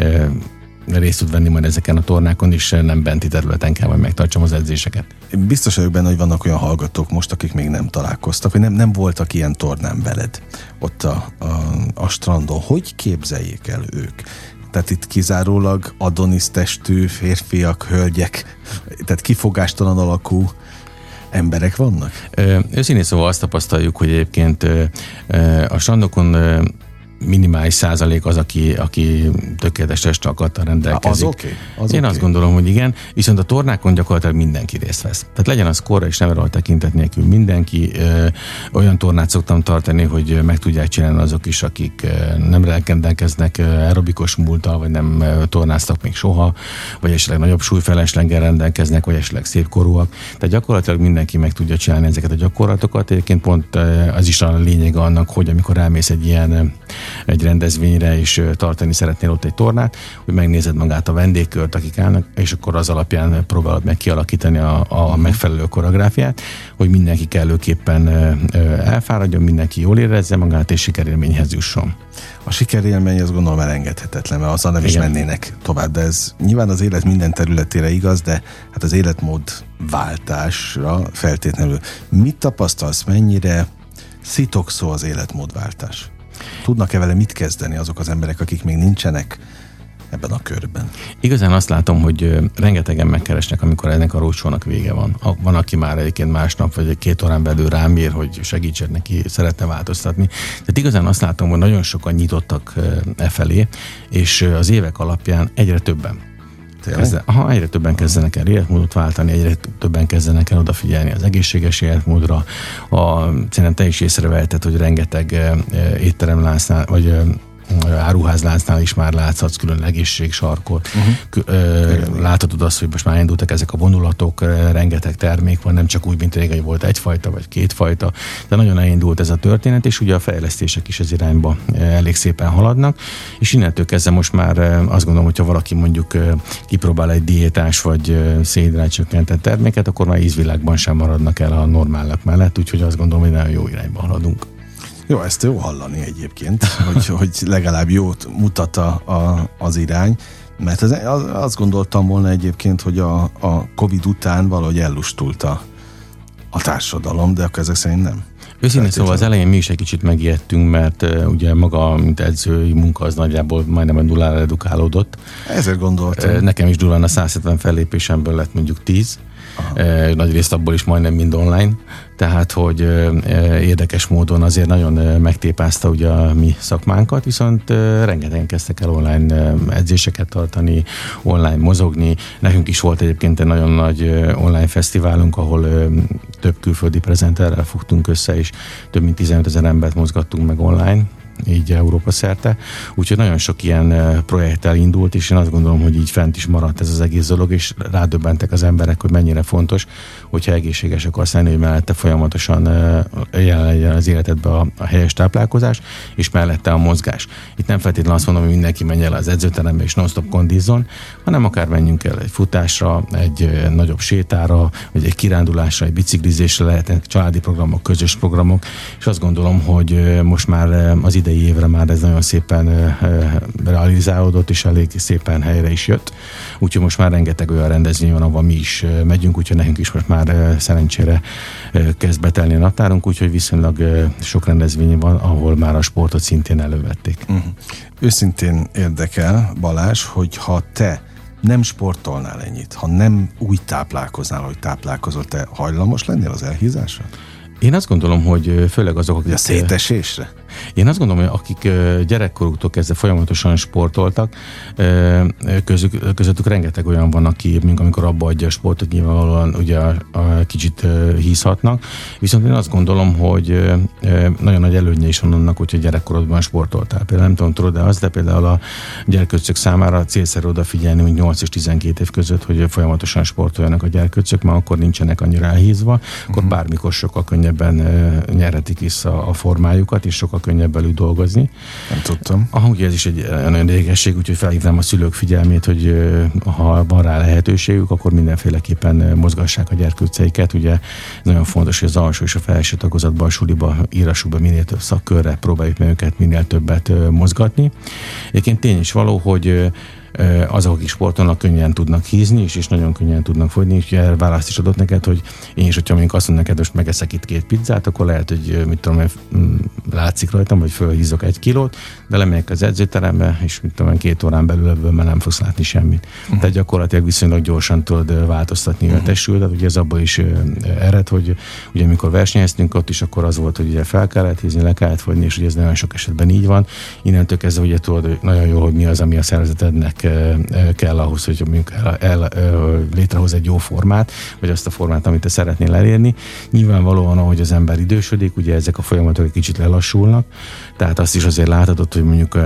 részt tud venni majd ezeken a tornákon, és nem benti területen kell majd megtartsam az edzéseket. Biztos vagyok benne, hogy vannak olyan hallgatók most, akik még nem találkoztak, vagy nem, nem voltak ilyen tornán veled ott a, a, a strandon. Hogy képzeljék el ők? Tehát itt kizárólag Adonis testű férfiak, hölgyek, tehát kifogástalan alakú emberek vannak? Őszintén szóval azt tapasztaljuk, hogy egyébként a strandokon minimális százalék az, aki, aki tökéletes testalkattal rendelkezik. Az oké. Okay. Az Én okay. azt gondolom, hogy igen, viszont a tornákon gyakorlatilag mindenki részt vesz. Tehát legyen az korra és nevelő tekintet nélkül mindenki. Ö, olyan tornát szoktam tartani, hogy meg tudják csinálni azok is, akik nem rendelkeznek aerobikus múltal, vagy nem tornáztak még soha, vagy esetleg nagyobb súlyfelesleggel rendelkeznek, vagy esetleg szépkorúak. Tehát gyakorlatilag mindenki meg tudja csinálni ezeket a gyakorlatokat. Egyébként pont az is a lényeg annak, hogy amikor elmész egy ilyen egy rendezvényre, és tartani szeretnél ott egy tornát, hogy megnézed magát a vendégkört, akik állnak, és akkor az alapján próbálod meg kialakítani a, a megfelelő koreográfiát, hogy mindenki kellőképpen elfáradjon, mindenki jól érezze magát, és sikerélményhez jusson. A sikerélmény azt gondolom elengedhetetlen, mert azzal nem Igen. is mennének tovább, de ez nyilván az élet minden területére igaz, de hát az életmód váltásra feltétlenül. Mit tapasztalsz, mennyire szitokszó az életmódváltás? Tudnak-e vele mit kezdeni azok az emberek, akik még nincsenek ebben a körben? Igazán azt látom, hogy rengetegen megkeresnek, amikor ennek a rócsónak vége van. Van, aki már egyébként másnap vagy egy két órán belül rám ír, hogy segítsek neki, szeretne változtatni. Tehát igazán azt látom, hogy nagyon sokan nyitottak e felé, és az évek alapján egyre többen Kezden, aha, egyre többen kezdenek el életmódot váltani, egyre többen kezdenek el odafigyelni az egészséges életmódra. A, szerintem te is észreveheted, hogy rengeteg étteremlásznál, vagy áruházláncnál is már láthatsz külön egészségsarkot. Uh-huh. Láthatod azt, hogy most már indultak ezek a vonulatok, rengeteg termék van, nem csak úgy, mint régen volt egyfajta vagy kétfajta, de nagyon elindult ez a történet, és ugye a fejlesztések is az irányba elég szépen haladnak, és innentől kezdve most már azt gondolom, hogyha valaki mondjuk kipróbál egy diétás vagy szénhidrátcsökkentett terméket, akkor már ízvilágban sem maradnak el a normálak mellett, úgyhogy azt gondolom, hogy nagyon jó irányba haladunk. Jó, ezt jó hallani egyébként, hogy, hogy legalább jót mutat a, a, az irány, mert az, az, azt gondoltam volna egyébként, hogy a, a Covid után valahogy ellustult a, a társadalom, de akkor ezek szerint nem. Őszintén szóval az elején mi is egy kicsit megijedtünk, mert uh, ugye maga, mint edzői munka, az nagyjából majdnem a nullára redukálódott. Ezért gondoltam. Uh, nekem is durván a 170 fellépésemből lett mondjuk 10, Aha. Nagy részt abból is majdnem mind online, tehát hogy érdekes módon azért nagyon megtépázta ugye a mi szakmánkat, viszont rengetegen kezdtek el online edzéseket tartani, online mozogni. Nekünk is volt egyébként egy nagyon nagy online fesztiválunk, ahol több külföldi prezenterrel fogtunk össze, és több mint 15 ezer embert mozgattunk meg online, így Európa szerte. Úgyhogy nagyon sok ilyen projekttel indult, és én azt gondolom, hogy így fent is maradt ez az egész dolog, és rádöbbentek az emberek, hogy mennyire fontos, hogyha egészséges akarsz lenni, hogy mellette folyamatosan jelen legyen az életedbe a, a helyes táplálkozás, és mellette a mozgás. Itt nem feltétlenül azt mondom, hogy mindenki menjen el az edzőterembe és non-stop kondizzon, hanem akár menjünk el egy futásra, egy nagyobb sétára, vagy egy kirándulásra, egy biciklizésre, lehetnek családi programok, közös programok, és azt gondolom, hogy most már az idei évre már ez nagyon szépen realizálódott, és elég szépen helyre is jött. Úgyhogy most már rengeteg olyan rendezvény van, ahol mi is megyünk, úgyhogy nekünk is most már szerencsére kezd betelni a naptárunk, úgyhogy viszonylag sok rendezvény van, ahol már a sportot szintén elővették. Uh-huh. Őszintén érdekel, Balázs, hogy ha te nem sportolnál ennyit, ha nem úgy táplálkoznál, hogy táplálkozol, te hajlamos lennél az elhízásra? Én azt gondolom, hogy főleg azok, akik... A szétesésre? Én azt gondolom, hogy akik gyerekkoruktól kezdve folyamatosan sportoltak, közük, közöttük rengeteg olyan van, aki mint amikor abba adja a sportot, nyilvánvalóan ugye kicsit hízhatnak. Viszont én azt gondolom, hogy nagyon nagy előnye is van annak, hogyha gyerekkorodban sportoltál. Például nem tudom, tudod, de az, de például a gyerkőcök számára célszerű odafigyelni, hogy 8 és 12 év között, hogy folyamatosan sportoljanak a gyerkőcök, mert akkor nincsenek annyira elhízva, akkor uh-huh. bármikor sokkal könnyebben nyerhetik vissza a formájukat, és sokkal könnyebb velük dolgozni. Nem tudtam. Ugye ez is egy nagyon érdekesség, úgyhogy felhívnám a szülők figyelmét, hogy ha van rá lehetőségük, akkor mindenféleképpen mozgassák a gyerkőceiket. Ugye nagyon fontos, hogy az alsó és a felső tagozatban, a suliba, írásukba minél több szakkörre próbáljuk meg őket minél többet mozgatni. Egyébként tény is való, hogy azok, akik sportolnak, könnyen tudnak hízni, és, és nagyon könnyen tudnak fogyni, és erre választ is adott neked, hogy én is, hogyha mondjuk azt mondom neked, most megeszek itt két pizzát, akkor lehet, hogy mit tudom, látszik rajtam, hogy fölhízok egy kilót, de lemegyek az edzőterembe, és mit tudom, két órán belül ebből már nem fogsz látni semmit. Uh-huh. Tehát gyakorlatilag viszonylag gyorsan tudod változtatni uh-huh. a testültet, ugye ez abból is ered, hogy ugye amikor versenyeztünk ott is, akkor az volt, hogy ugye fel kellett hízni, le kellett fogyni, és ugye ez nagyon sok esetben így van. Innentől kezdve ugye tudod nagyon jó, hogy mi az, ami a szervezetednek kell ahhoz, hogy mondjuk el, el, el, létrehoz egy jó formát, vagy azt a formát, amit te szeretnél elérni. Nyilvánvalóan, ahogy az ember idősödik, ugye ezek a folyamatok egy kicsit lelassulnak, tehát azt is azért láthatod, hogy mondjuk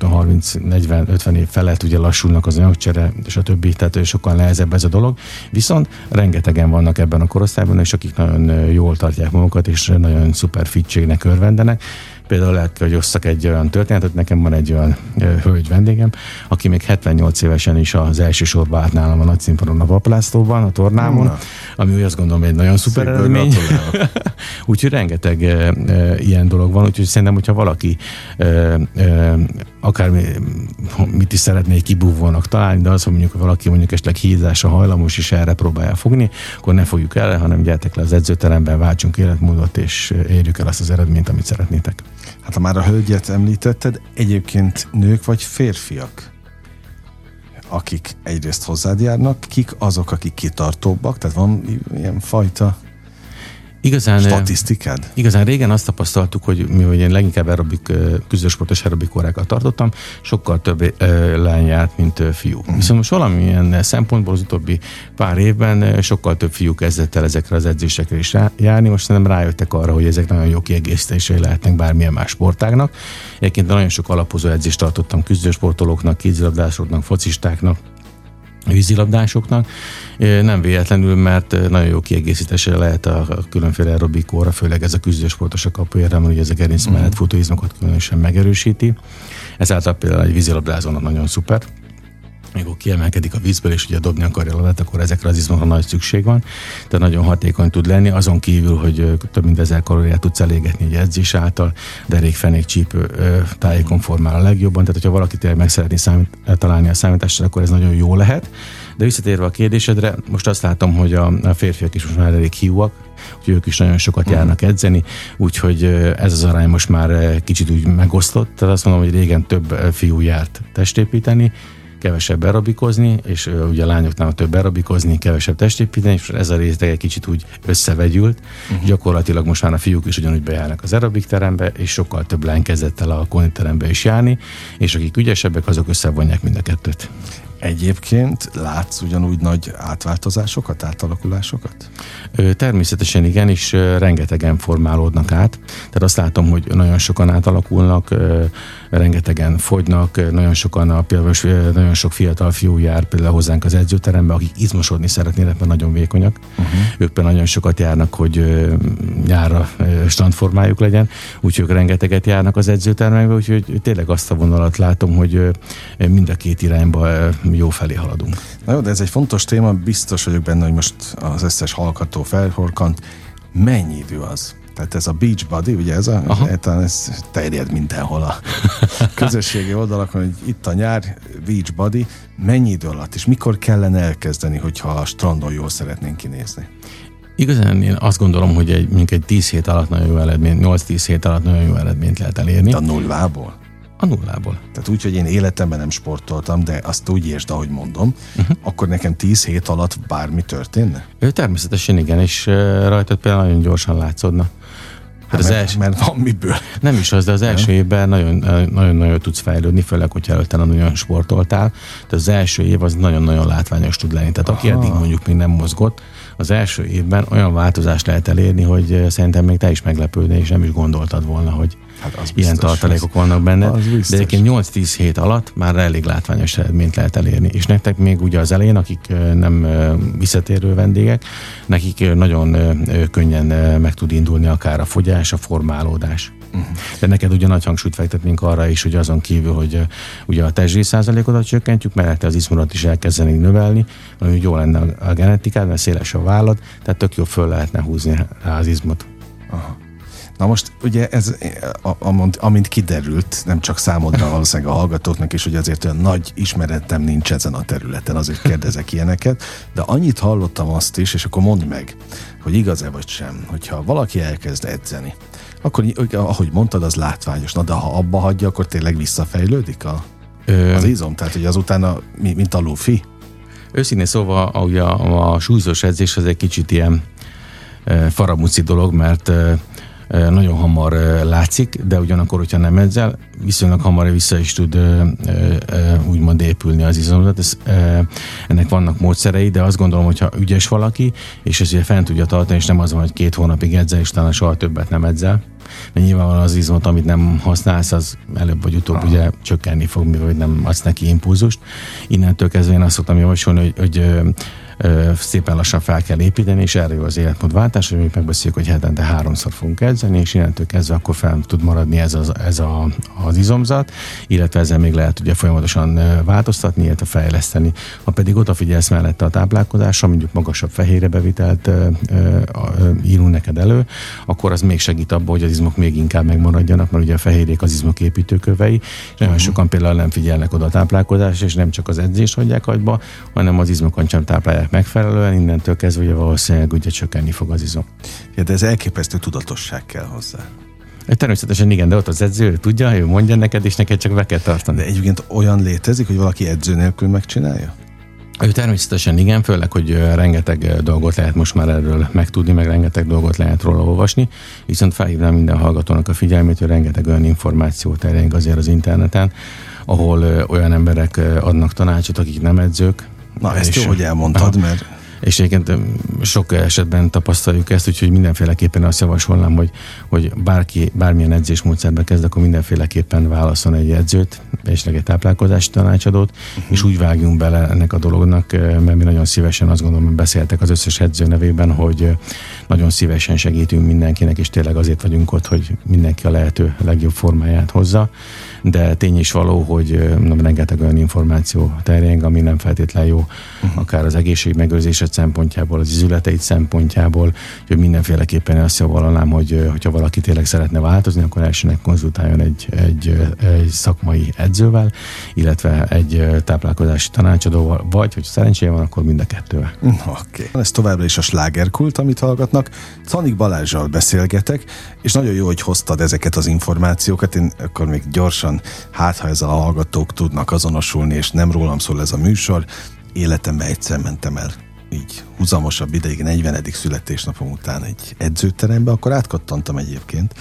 30-40-50 év felett ugye lassulnak az anyagcsere, és a többi, tehát sokkal nehezebb ez a dolog. Viszont rengetegen vannak ebben a korosztályban, és akik nagyon jól tartják magukat, és nagyon szuper fitségnek örvendenek. Például lehet, hogy osszak egy olyan történetet, nekem van egy olyan hölgy vendégem, aki még 78 évesen is az első sorba állt nálam a nagyszínpadon a Vaplászlóban, a tornámon, Na. ami úgy azt gondolom egy nagyon szuper eredmény. úgyhogy rengeteg e, e, ilyen dolog van, úgyhogy szerintem, hogyha valaki e, e, akár mit is szeretné kibúvónak találni, de az, hogy mondjuk valaki mondjuk esetleg hízásra hajlamos, és erre próbálja fogni, akkor ne fogjuk el, hanem gyertek le az edzőteremben, váltsunk életmódot, és érjük el azt az eredményt, amit szeretnétek. Hát ha már a hölgyet említetted, egyébként nők vagy férfiak? akik egyrészt hozzád járnak, kik azok, akik kitartóbbak, tehát van ilyen fajta Igazán, statisztikád? Igazán régen azt tapasztaltuk, hogy mi, hogy én leginkább aerobik, küzdősportos aerobik órákat tartottam, sokkal több lány járt, mint fiú. Uh-huh. Viszont most valamilyen szempontból az utóbbi pár évben sokkal több fiú kezdett el ezekre az edzésekre is járni. Most szerintem rájöttek arra, hogy ezek nagyon jó kiegészítései lehetnek bármilyen más sportágnak. Egyébként nagyon sok alapozó edzést tartottam küzdősportolóknak, kézilabdásoknak, focistáknak, vízilabdásoknak. Nem véletlenül, mert nagyon jó kiegészítése lehet a különféle aerobikóra, főleg ez a küzdősportos a kapujára, mert ugye ez a gerinc mellett mhm. futóizmokat különösen megerősíti. Ezáltal például egy vízilabdázónak nagyon szuper mikor kiemelkedik a vízből, és ugye dobni akarja a labdát, akkor ezekre az izmokra nagy szükség van. Tehát nagyon hatékony tud lenni, azon kívül, hogy több mint ezer kalóriát tudsz elégetni egy edzés által, derékfenék csípő tájékon formál a legjobban. Tehát, hogyha valaki tényleg meg szeretné számít, találni a számításra, akkor ez nagyon jó lehet. De visszatérve a kérdésedre, most azt látom, hogy a, a férfiak is most már elég hiúak, hogy ők is nagyon sokat mhm. járnak edzeni, úgyhogy ez az arány most már kicsit úgy megosztott. Tehát azt mondom, hogy régen több fiú járt testépíteni, kevesebb aerobikozni, és ugye a lányoknál több aerobikozni, kevesebb testépíteni, és ez a réteg egy kicsit úgy összevegyült. Uh-huh. Gyakorlatilag most már a fiúk is ugyanúgy bejárnak az aerobik terembe, és sokkal több lány kezdett el a koniterembe is járni, és akik ügyesebbek, azok összevonják mind a kettőt. Egyébként látsz ugyanúgy nagy átváltozásokat, átalakulásokat? Természetesen igen, és rengetegen formálódnak át. Tehát azt látom, hogy nagyon sokan átalakulnak, rengetegen fogynak, nagyon sokan a, például nagyon sok fiatal fiú jár például hozzánk az edzőterembe, akik izmosodni szeretnének, mert nagyon vékonyak. Uh-huh. Ők például nagyon sokat járnak, hogy nyárra strandformájuk legyen, úgyhogy ők rengeteget járnak az edzőtermekbe, úgyhogy tényleg azt a vonalat látom, hogy mind a két irányba jó felé haladunk. Na jó, de ez egy fontos téma, biztos vagyok benne, hogy most az összes hallgató felhorkant. Mennyi idő az? Tehát ez a beach body, ugye ez, a, ez terjed mindenhol a közösségi oldalakon, hogy itt a nyár, beach body, mennyi idő alatt, és mikor kellene elkezdeni, hogyha a strandon jól szeretnénk kinézni? Igazán én azt gondolom, hogy egy, mondjuk egy 10 hét alatt nagyon jó eredmény, 8-10 hét alatt nagyon jó eredményt lehet elérni. A nullából? A nullából. Tehát úgy, hogy én életemben nem sportoltam, de azt úgy értsd, ahogy mondom, uh-huh. akkor nekem 10 hét alatt bármi történne? Ő természetesen igen, és rajtad például nagyon gyorsan látszódna. Hát az mert, els... mert van miből. Nem is az, de az első évben nagyon-nagyon tudsz fejlődni, főleg, hogyha előtte nagyon sportoltál. Tehát az első év az nagyon-nagyon látványos tud lenni. Tehát Aha. aki eddig mondjuk még nem mozgott, az első évben olyan változást lehet elérni, hogy szerintem még te is meglepődnél, és nem is gondoltad volna, hogy hát az ilyen tartalékok vannak benne. De egyébként 8-10 hét alatt már elég látványos eredményt lehet elérni. És nektek még ugye az elején, akik nem visszatérő vendégek, nekik nagyon könnyen meg tud indulni akár a fogyás, a formálódás. Uh-huh. De neked ugye nagy hangsúlyt fektetnénk arra is, hogy azon kívül, hogy ugye a testzsír százalékodat csökkentjük, mert az izmodat is elkezdeni növelni, ami jó lenne a genetikád, mert széles a vállad, tehát tök jó föl lehetne húzni rá az izmot. Aha. Na most ugye ez, amint, amint kiderült, nem csak számodra, valószínűleg a hallgatóknak is, hogy azért olyan nagy ismeretem nincs ezen a területen, azért kérdezek ilyeneket, de annyit hallottam azt is, és akkor mondd meg, hogy igaz-e vagy sem, hogyha valaki elkezd edzeni, akkor ahogy mondtad, az látványos. Na de ha abba hagyja, akkor tényleg visszafejlődik a, Ö... az izom? Tehát, hogy azután, a, mint a lufi? Őszintén szóval a, a, a súlyzós edzés az egy kicsit ilyen e, faramuci dolog, mert e, nagyon hamar látszik, de ugyanakkor, hogyha nem edzel, viszonylag hamar vissza is tud úgymond épülni az izomzat. Ez, ennek vannak módszerei, de azt gondolom, hogyha ügyes valaki, és ezért fent tudja tartani, és nem az van, hogy két hónapig edzel, és talán soha többet nem edzel, mert nyilvánvalóan az izmot, amit nem használsz, az előbb vagy utóbb Aha. ugye csökkenni fog, mivel nem adsz neki impulzust. Innentől kezdve én azt szoktam javasolni, hogy, hogy szépen lassan fel kell építeni, és erre jó az életmódváltás, hogy mi megbeszéljük, hogy hetente háromszor fogunk edzeni, és innentől kezdve akkor fel tud maradni ez, az, ez a, az izomzat, illetve ezzel még lehet ugye folyamatosan változtatni, illetve fejleszteni. Ha pedig odafigyelsz mellette a táplálkozásra, mondjuk magasabb fehérre bevitelt írunk neked elő, akkor az még segít abban, hogy az izmok még inkább megmaradjanak, mert ugye a fehérjék az izmok építőkövei, és nagyon uh-huh. sokan például nem figyelnek oda a táplálkozásra, és nem csak az edzést hagyják agyba, hanem az izmokon sem táplálják megfelelően, innentől kezdve ugye valószínűleg ugye csökkenni fog az izom. Ja, de ez elképesztő tudatosság kell hozzá. Természetesen igen, de ott az edző ő tudja, ő mondja neked, és neked csak be kell tartani. De egyébként olyan létezik, hogy valaki edző nélkül megcsinálja? Ő természetesen igen, főleg, hogy rengeteg dolgot lehet most már erről megtudni, meg rengeteg dolgot lehet róla olvasni, viszont felhívnám minden hallgatónak a figyelmét, hogy rengeteg olyan információ terjeng azért az interneten, ahol olyan emberek adnak tanácsot, akik nem edzők, Na, ezt jó, hogy elmondtad, mert és egyébként sok esetben tapasztaljuk ezt, úgyhogy mindenféleképpen azt javasolnám, hogy, hogy bárki bármilyen edzésmódszerbe kezd, akkor mindenféleképpen válaszol egy edzőt, és egy táplálkozási tanácsadót, uh-huh. és úgy vágjunk bele ennek a dolognak, mert mi nagyon szívesen azt gondolom, beszéltek az összes edző nevében, hogy nagyon szívesen segítünk mindenkinek, és tényleg azért vagyunk ott, hogy mindenki a lehető legjobb formáját hozza, de tény is való, hogy nem rengeteg olyan információ terjeng, ami nem feltétlenül jó, uh-huh. akár az egészség megőrzése szempontjából, az izületeit szempontjából, hogy mindenféleképpen azt javalanám, hogy hogyha valaki tényleg szeretne változni, akkor elsőnek konzultáljon egy, egy, egy szakmai edzővel, illetve egy táplálkozási tanácsadóval, vagy, hogy szerencséje van, akkor mind a kettővel. Oké. Okay. Ez továbbra is a slágerkult, amit hallgatnak. Canik Balázsral beszélgetek, és nagyon jó, hogy hoztad ezeket az információkat. Én akkor még gyorsan, hát ha ezzel a hallgatók tudnak azonosulni, és nem rólam szól ez a műsor, életemben egyszer mentem el így húzamosabb ideig, 40. születésnapom után egy edzőterembe, akkor átkattantam egyébként,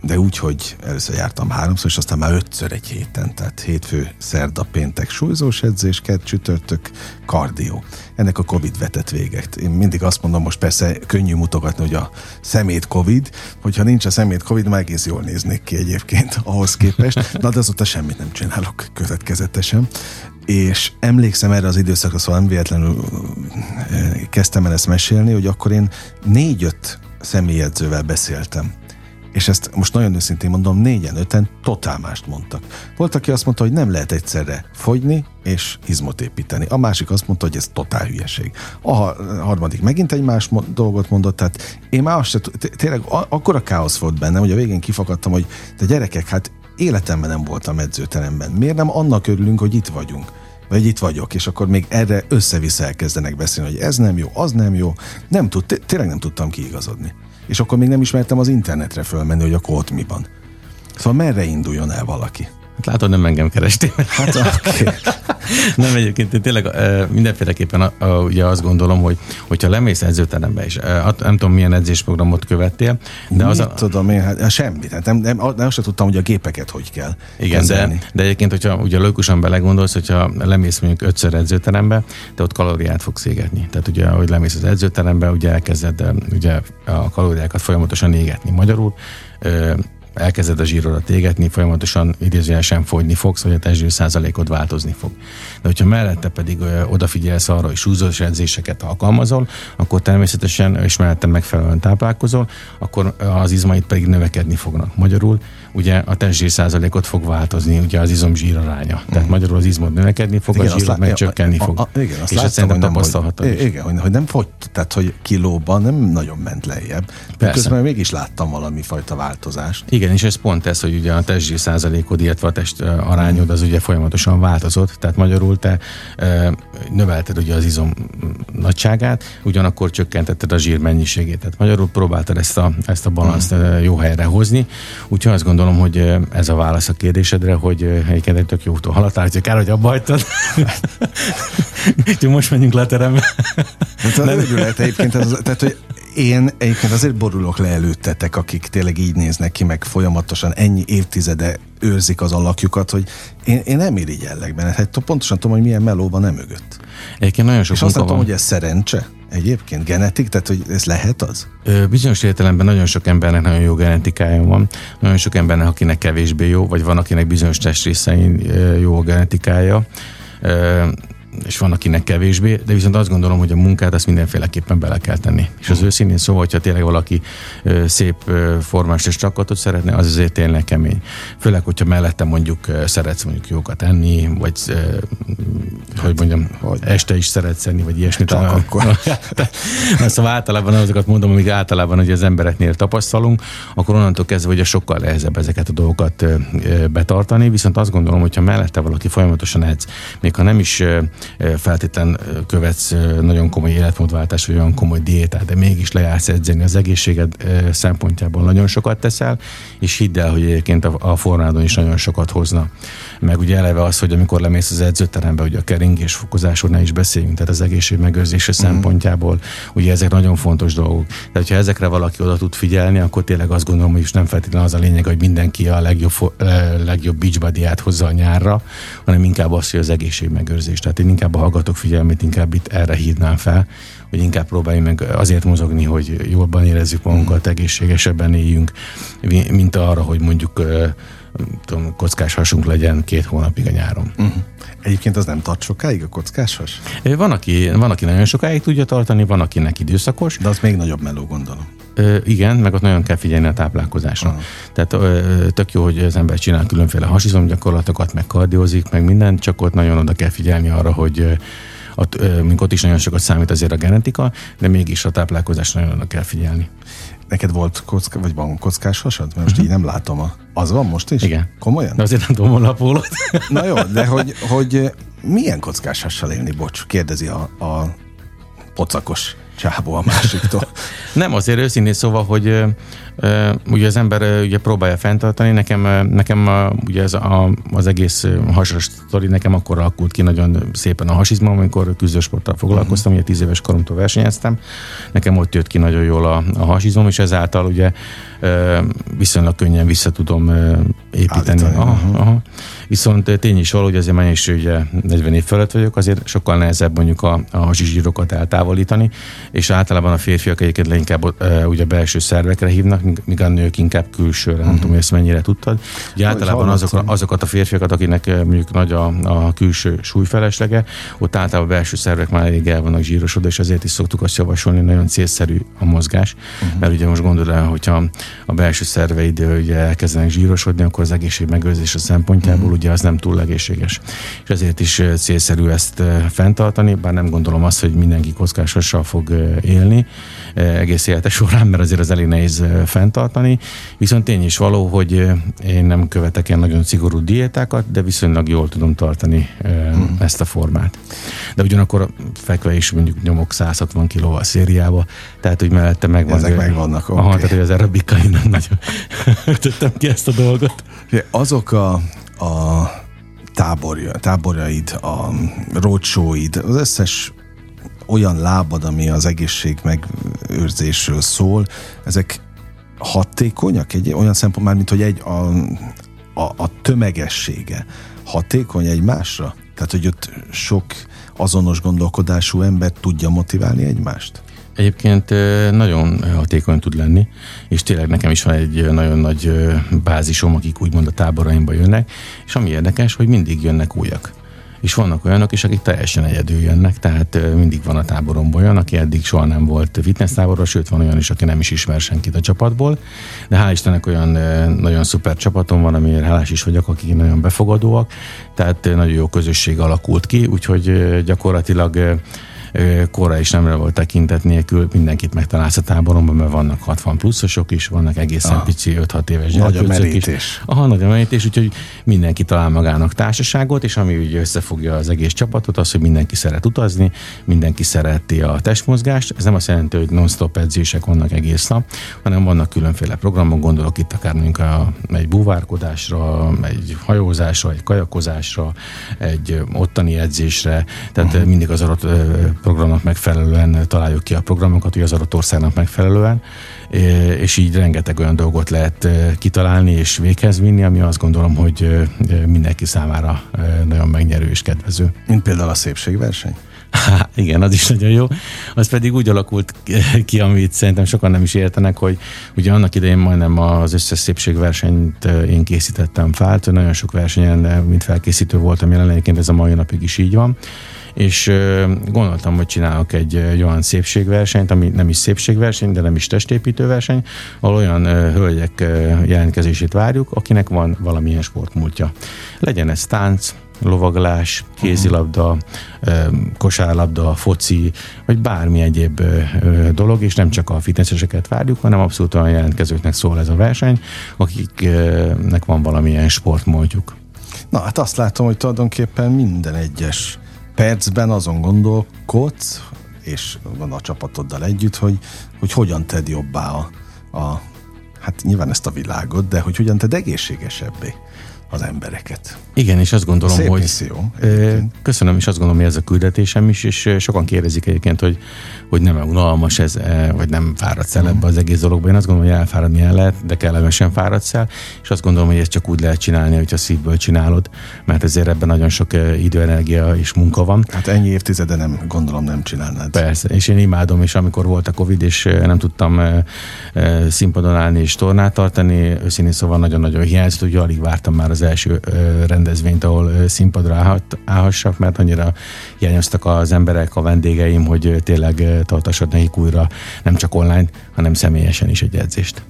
de úgy, hogy először jártam háromszor, és aztán már ötször egy héten, tehát hétfő, szerda, péntek súlyzós edzés, kett, csütörtök, kardió. Ennek a Covid vetett véget. Én mindig azt mondom, most persze könnyű mutogatni, hogy a szemét Covid, hogyha nincs a szemét Covid, már egész jól néznék ki egyébként ahhoz képest. Na, de azóta semmit nem csinálok következetesen és emlékszem erre az időszakra, szóval nem véletlenül kezdtem el ezt mesélni, hogy akkor én négy-öt személyedzővel beszéltem. És ezt most nagyon őszintén mondom, négyen, öten totál mást mondtak. Volt, aki azt mondta, hogy nem lehet egyszerre fogyni és izmot építeni. A másik azt mondta, hogy ez totál hülyeség. A harmadik megint egy más dolgot mondott, tehát én már azt se, tényleg akkora káosz volt bennem, hogy a végén kifakadtam, hogy de gyerekek, hát életemben nem voltam edzőteremben. Miért nem annak örülünk, hogy itt vagyunk? vagy itt vagyok, és akkor még erre össze-vissza elkezdenek beszélni, hogy ez nem jó, az nem jó. Nem tud, tényleg nem tudtam kiigazodni. És akkor még nem ismertem az internetre fölmenni, hogy akkor ott mi van. Szóval merre induljon el valaki? Hát látod, nem engem kerestél. Hát. Okay. nem egyébként én tényleg mindenféleképpen a, a, ugye azt gondolom, hogy hogyha lemész edzőterembe is, nem tudom milyen edzésprogramot követtél, de az a... tudom én, hát semmit. Hát nem, nem, nem, azt sem tudtam, hogy a gépeket hogy kell Igen, de, de egyébként, hogyha ugye logikusan belegondolsz, hogyha lemész mondjuk ötször edzőterembe, te ott kalóriát fogsz égetni. Tehát ugye, hogy lemész az edzőterembe, ugye elkezded ugye a kalóriákat folyamatosan égetni. Magyarul elkezded a zsírodat égetni, folyamatosan idézőjelesen fogyni fogsz, vagy a testzsír százalékod változni fog. De hogyha mellette pedig ö, odafigyelsz arra, hogy súlyzós edzéseket alkalmazol, akkor természetesen, és mellette megfelelően táplálkozol, akkor az izmaid pedig növekedni fognak. Magyarul ugye a testzsír százalékot fog változni, ugye az izom zsír aránya. Tehát mm. magyarul az izmod növekedni fog, igen, a zsírod meg csökkenni fog. A, a, igen, azt és ezt szerintem tapasztalhatod is. Igen, hogy, hogy nem fogy, tehát hogy kilóban nem nagyon ment lejjebb. Persze. Közben mégis láttam valami fajta változást. Igen, és ez pont ez, hogy ugye a testzsír százalékod, illetve a test arányod az ugye folyamatosan változott, tehát magyarul te növelted ugye az izom nagyságát, ugyanakkor csökkentetted a zsír mennyiségét. Tehát magyarul próbáltad ezt a, ezt a balanszt mm. jó helyre hozni, úgyhogy azt gondolom, gondolom, hogy ez a válasz a kérdésedre, hogy egyébként egy tök jó úton haladtál, hogy kár, hogy abba hagytad. Úgyhogy most menjünk le a terembe. Hát az lehet egyébként, az, tehát, hogy én egyébként azért borulok le előttetek, akik tényleg így néznek ki, meg folyamatosan ennyi évtizede őrzik az alakjukat, hogy én, én nem irigyellek benne. Hát pontosan tudom, hogy milyen meló van e mögött. Egyébként nagyon sok És azt tudom, hogy ez szerencse. Egyébként genetik, tehát hogy ez lehet az? Ö, bizonyos értelemben nagyon sok embernek nagyon jó genetikája van, nagyon sok embernek, akinek kevésbé jó, vagy van, akinek bizonyos testrészein jó a genetikája. Ö, és van, akinek kevésbé, de viszont azt gondolom, hogy a munkát azt mindenféleképpen bele kell tenni. És az őszintén szóval, hogyha tényleg valaki szép ö, formás és csakatot szeretne, az azért tényleg kemény. Főleg, hogyha mellette mondjuk szeretsz mondjuk jókat enni, vagy ö, hogy mondjam, hogy este is szeretsz enni, vagy ilyesmit. Csak akkor. szóval általában azokat mondom, amik általában hogy az embereknél tapasztalunk, akkor onnantól kezdve, hogy sokkal nehezebb ezeket a dolgokat betartani, viszont azt gondolom, hogyha mellette valaki folyamatosan edz, még ha nem is feltétlen követsz nagyon komoly életmódváltás, vagy olyan komoly diétát, de mégis lejársz edzeni az egészséged szempontjából nagyon sokat teszel, és hidd el, hogy egyébként a formádon is nagyon sokat hozna. Meg ugye eleve az, hogy amikor lemész az edzőterembe, ugye a keringés fokozásról ne is beszéljünk, tehát az egészség megőrzése mm. szempontjából, ugye ezek nagyon fontos dolgok. Tehát, ha ezekre valaki oda tud figyelni, akkor tényleg azt gondolom, hogy is nem feltétlenül az a lényeg, hogy mindenki a legjobb, legjobb beachbodyát hozza a nyárra, hanem inkább az, hogy az egészség megőrzés. Tehát én inkább a hallgatók figyelmét inkább itt erre hívnám fel, hogy inkább próbáljunk meg azért mozogni, hogy jobban érezzük magunkat, egészségesebben éljünk, mint arra, hogy mondjuk tudom, kockás hasunk legyen két hónapig a nyáron. Uh-huh. Egyébként az nem tart sokáig a kockás has? Van aki, van, aki nagyon sokáig tudja tartani, van, akinek időszakos. De az még nagyobb meló, gondolom. Igen, meg ott nagyon kell figyelni a táplálkozásra. Aha. Tehát ö, tök jó, hogy az ember csinál különféle hasizomgyakorlatokat, meg kardiózik, meg mindent, csak ott nagyon oda kell figyelni arra, hogy ott, mint ott is nagyon sokat számít azért a genetika, de mégis a táplálkozásra nagyon oda kell figyelni. Neked volt kocka, vagy van kockás hasad? Mert most uh-huh. így nem látom. A... Az van most is? Igen. Komolyan? De azért nem tudom a lapólót. Na jó, de hogy, hogy milyen kockás hassal élni, bocs, kérdezi a, a pocakos csábó a másiktól. Nem, azért őszintén szóval, hogy ugye az ember ugye próbálja fenntartani, nekem, nekem uh, ugye ez a, az egész hasas sztori nekem akkor alakult ki nagyon szépen a hasizmom, amikor küzdősporttal foglalkoztam, uh-huh. ugye tíz éves koromtól versenyeztem, nekem ott jött ki nagyon jól a, a hasizmom, és ezáltal ugye viszonylag könnyen vissza tudom építeni. Aha, uh-huh. aha. Viszont tény is valahogy azért már is ugye 40 év fölött vagyok, azért sokkal nehezebb mondjuk a, a hasizsírokat eltávolítani, és általában a férfiak egyébként leginkább ugye belső szervekre hívnak, míg a nők inkább külsőre, uh-huh. nem mhm. tudom, hogy ezt mennyire tudtad. Ugye általában azok, azokat a férfiakat, akinek mondjuk nagy a, a külső súlyfeleslege, ott általában a belső szervek már elég el vannak zsírosodva, és azért is szoktuk azt javasolni, nagyon célszerű a mozgás, uh-huh. mert ugye most gondolod el, hogyha a belső szerveid ugye elkezdenek zsírosodni, akkor az egészség megőrzése szempontjából uh-huh. ugye az nem túl egészséges. És ezért is célszerű ezt fenntartani, bár nem gondolom azt, hogy mindenki kockásossal fog élni egész élete során, mert azért az elég nehéz fenntartani. Viszont tény is való, hogy én nem követek ilyen nagyon szigorú diétákat, de viszonylag jól tudom tartani hmm. ezt a formát. De ugyanakkor fekve is mondjuk nyomok 160 kilóval szériába, tehát úgy mellette megvan. Ezek megvannak, okay. Aha, tehát hogy az aerobikai nem nagyon ütöttem ki ezt a dolgot. Azok a, a táborja, táborjaid, a roadshowaid, az összes olyan lábad, ami az egészség megőrzésről szól, ezek hatékonyak? Egy olyan szempont már, mint hogy egy a, a, a tömegessége hatékony egymásra? Tehát, hogy ott sok azonos gondolkodású ember tudja motiválni egymást? Egyébként nagyon hatékony tud lenni, és tényleg nekem is van egy nagyon nagy bázisom, akik úgymond a táboraimba jönnek, és ami érdekes, hogy mindig jönnek újak és vannak olyanok is, akik teljesen egyedül jönnek, tehát mindig van a táboromban olyan, aki eddig soha nem volt fitness táboros, sőt van olyan is, aki nem is ismer senkit a csapatból, de hál' Istennek olyan nagyon szuper csapatom van, amiért hálás is vagyok, akik nagyon befogadóak, tehát nagyon jó közösség alakult ki, úgyhogy gyakorlatilag korra is nem volt tekintet nélkül, mindenkit megtalálsz a táboromban, mert vannak 60 pluszosok is, vannak egészen Aha. pici 5-6 éves merítés. Is. Aha, nagy a merítés, úgyhogy mindenki talál magának társaságot, és ami ugye összefogja az egész csapatot, az, hogy mindenki szeret utazni, mindenki szereti a testmozgást. Ez nem azt jelenti, hogy non-stop edzések vannak egész nap, hanem vannak különféle programok, gondolok itt akár mondjuk a, egy búvárkodásra, egy hajózásra, egy kajakozásra, egy ottani edzésre, tehát uh-huh. mindig az adott programnak megfelelően találjuk ki a programokat, hogy az adott országnak megfelelően, és így rengeteg olyan dolgot lehet kitalálni és véghez vinni, ami azt gondolom, hogy mindenki számára nagyon megnyerő és kedvező. Mint például a szépségverseny? Há, igen, az is nagyon jó. Az pedig úgy alakult ki, amit szerintem sokan nem is értenek, hogy ugye annak idején majdnem az összes szépségversenyt én készítettem fel, nagyon sok versenyen, mint felkészítő voltam jelenlegként, ez a mai napig is így van és gondoltam, hogy csinálok egy, egy olyan szépségversenyt, ami nem is szépségverseny, de nem is testépítőverseny, ahol olyan hölgyek jelentkezését várjuk, akinek van valamilyen sportmúltja. Legyen ez tánc, lovaglás, kézilabda, kosárlabda, foci, vagy bármi egyéb dolog, és nem csak a fitnesseseket várjuk, hanem abszolút olyan jelentkezőknek szól ez a verseny, akiknek van valamilyen sportmódjuk. Na hát azt látom, hogy tulajdonképpen minden egyes percben azon gondolkodsz, és van a csapatoddal együtt, hogy, hogy hogyan tedd jobbá a, a, hát nyilván ezt a világot, de hogy hogyan tedd egészségesebbé az embereket. Igen, és azt gondolom, Szép hogy... Misszió, köszönöm, és azt gondolom, hogy ez a küldetésem is, és sokan kérdezik egyébként, hogy, hogy nem unalmas ez, vagy nem fáradsz el ebbe az egész dologba. Én azt gondolom, hogy elfáradni el lehet, de kellemesen fáradsz el, és azt gondolom, hogy ezt csak úgy lehet csinálni, hogyha szívből csinálod, mert ezért ebben nagyon sok idő, energia és munka van. Hát ennyi évtizede nem, gondolom nem csinálnád. Persze, és én imádom, és amikor volt a Covid, és nem tudtam színpadon állni és tornát tartani, őszintén szóval nagyon-nagyon hiányzott, hogy alig vártam már az első rendezvényt, ahol színpadra állhassak, mert annyira hiányoztak az emberek, a vendégeim, hogy tényleg tartassak nekik újra nem csak online, hanem személyesen is egy edzést.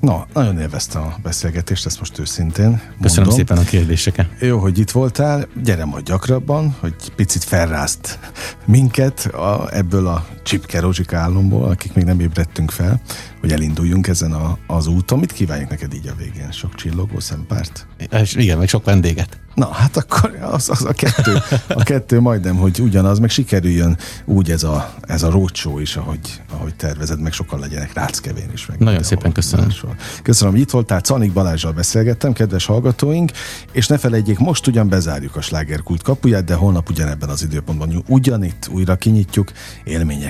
Na, nagyon élveztem a beszélgetést, ezt most őszintén mondom. Köszönöm szépen a kérdéseket. Jó, hogy itt voltál, gyere majd gyakrabban, hogy picit felrázt minket a, ebből a csipke Rozsika álomból, akik még nem ébredtünk fel, hogy elinduljunk ezen a, az úton. Mit kívánjuk neked így a végén? Sok csillogó szempárt? Igen, meg sok vendéget. Na, hát akkor az, az a, kettő, a kettő majdnem, hogy ugyanaz, meg sikerüljön úgy ez a, ez a rócsó is, ahogy, ahogy tervezed, meg sokan legyenek ráckevén is. Meg Nagyon szépen köszönöm. Máshol. Köszönöm, hogy itt voltál. Canik Balázsral beszélgettem, kedves hallgatóink, és ne felejtjék, most ugyan bezárjuk a slágerkult kapuját, de holnap ugyanebben az időpontban ugyanitt újra kinyitjuk,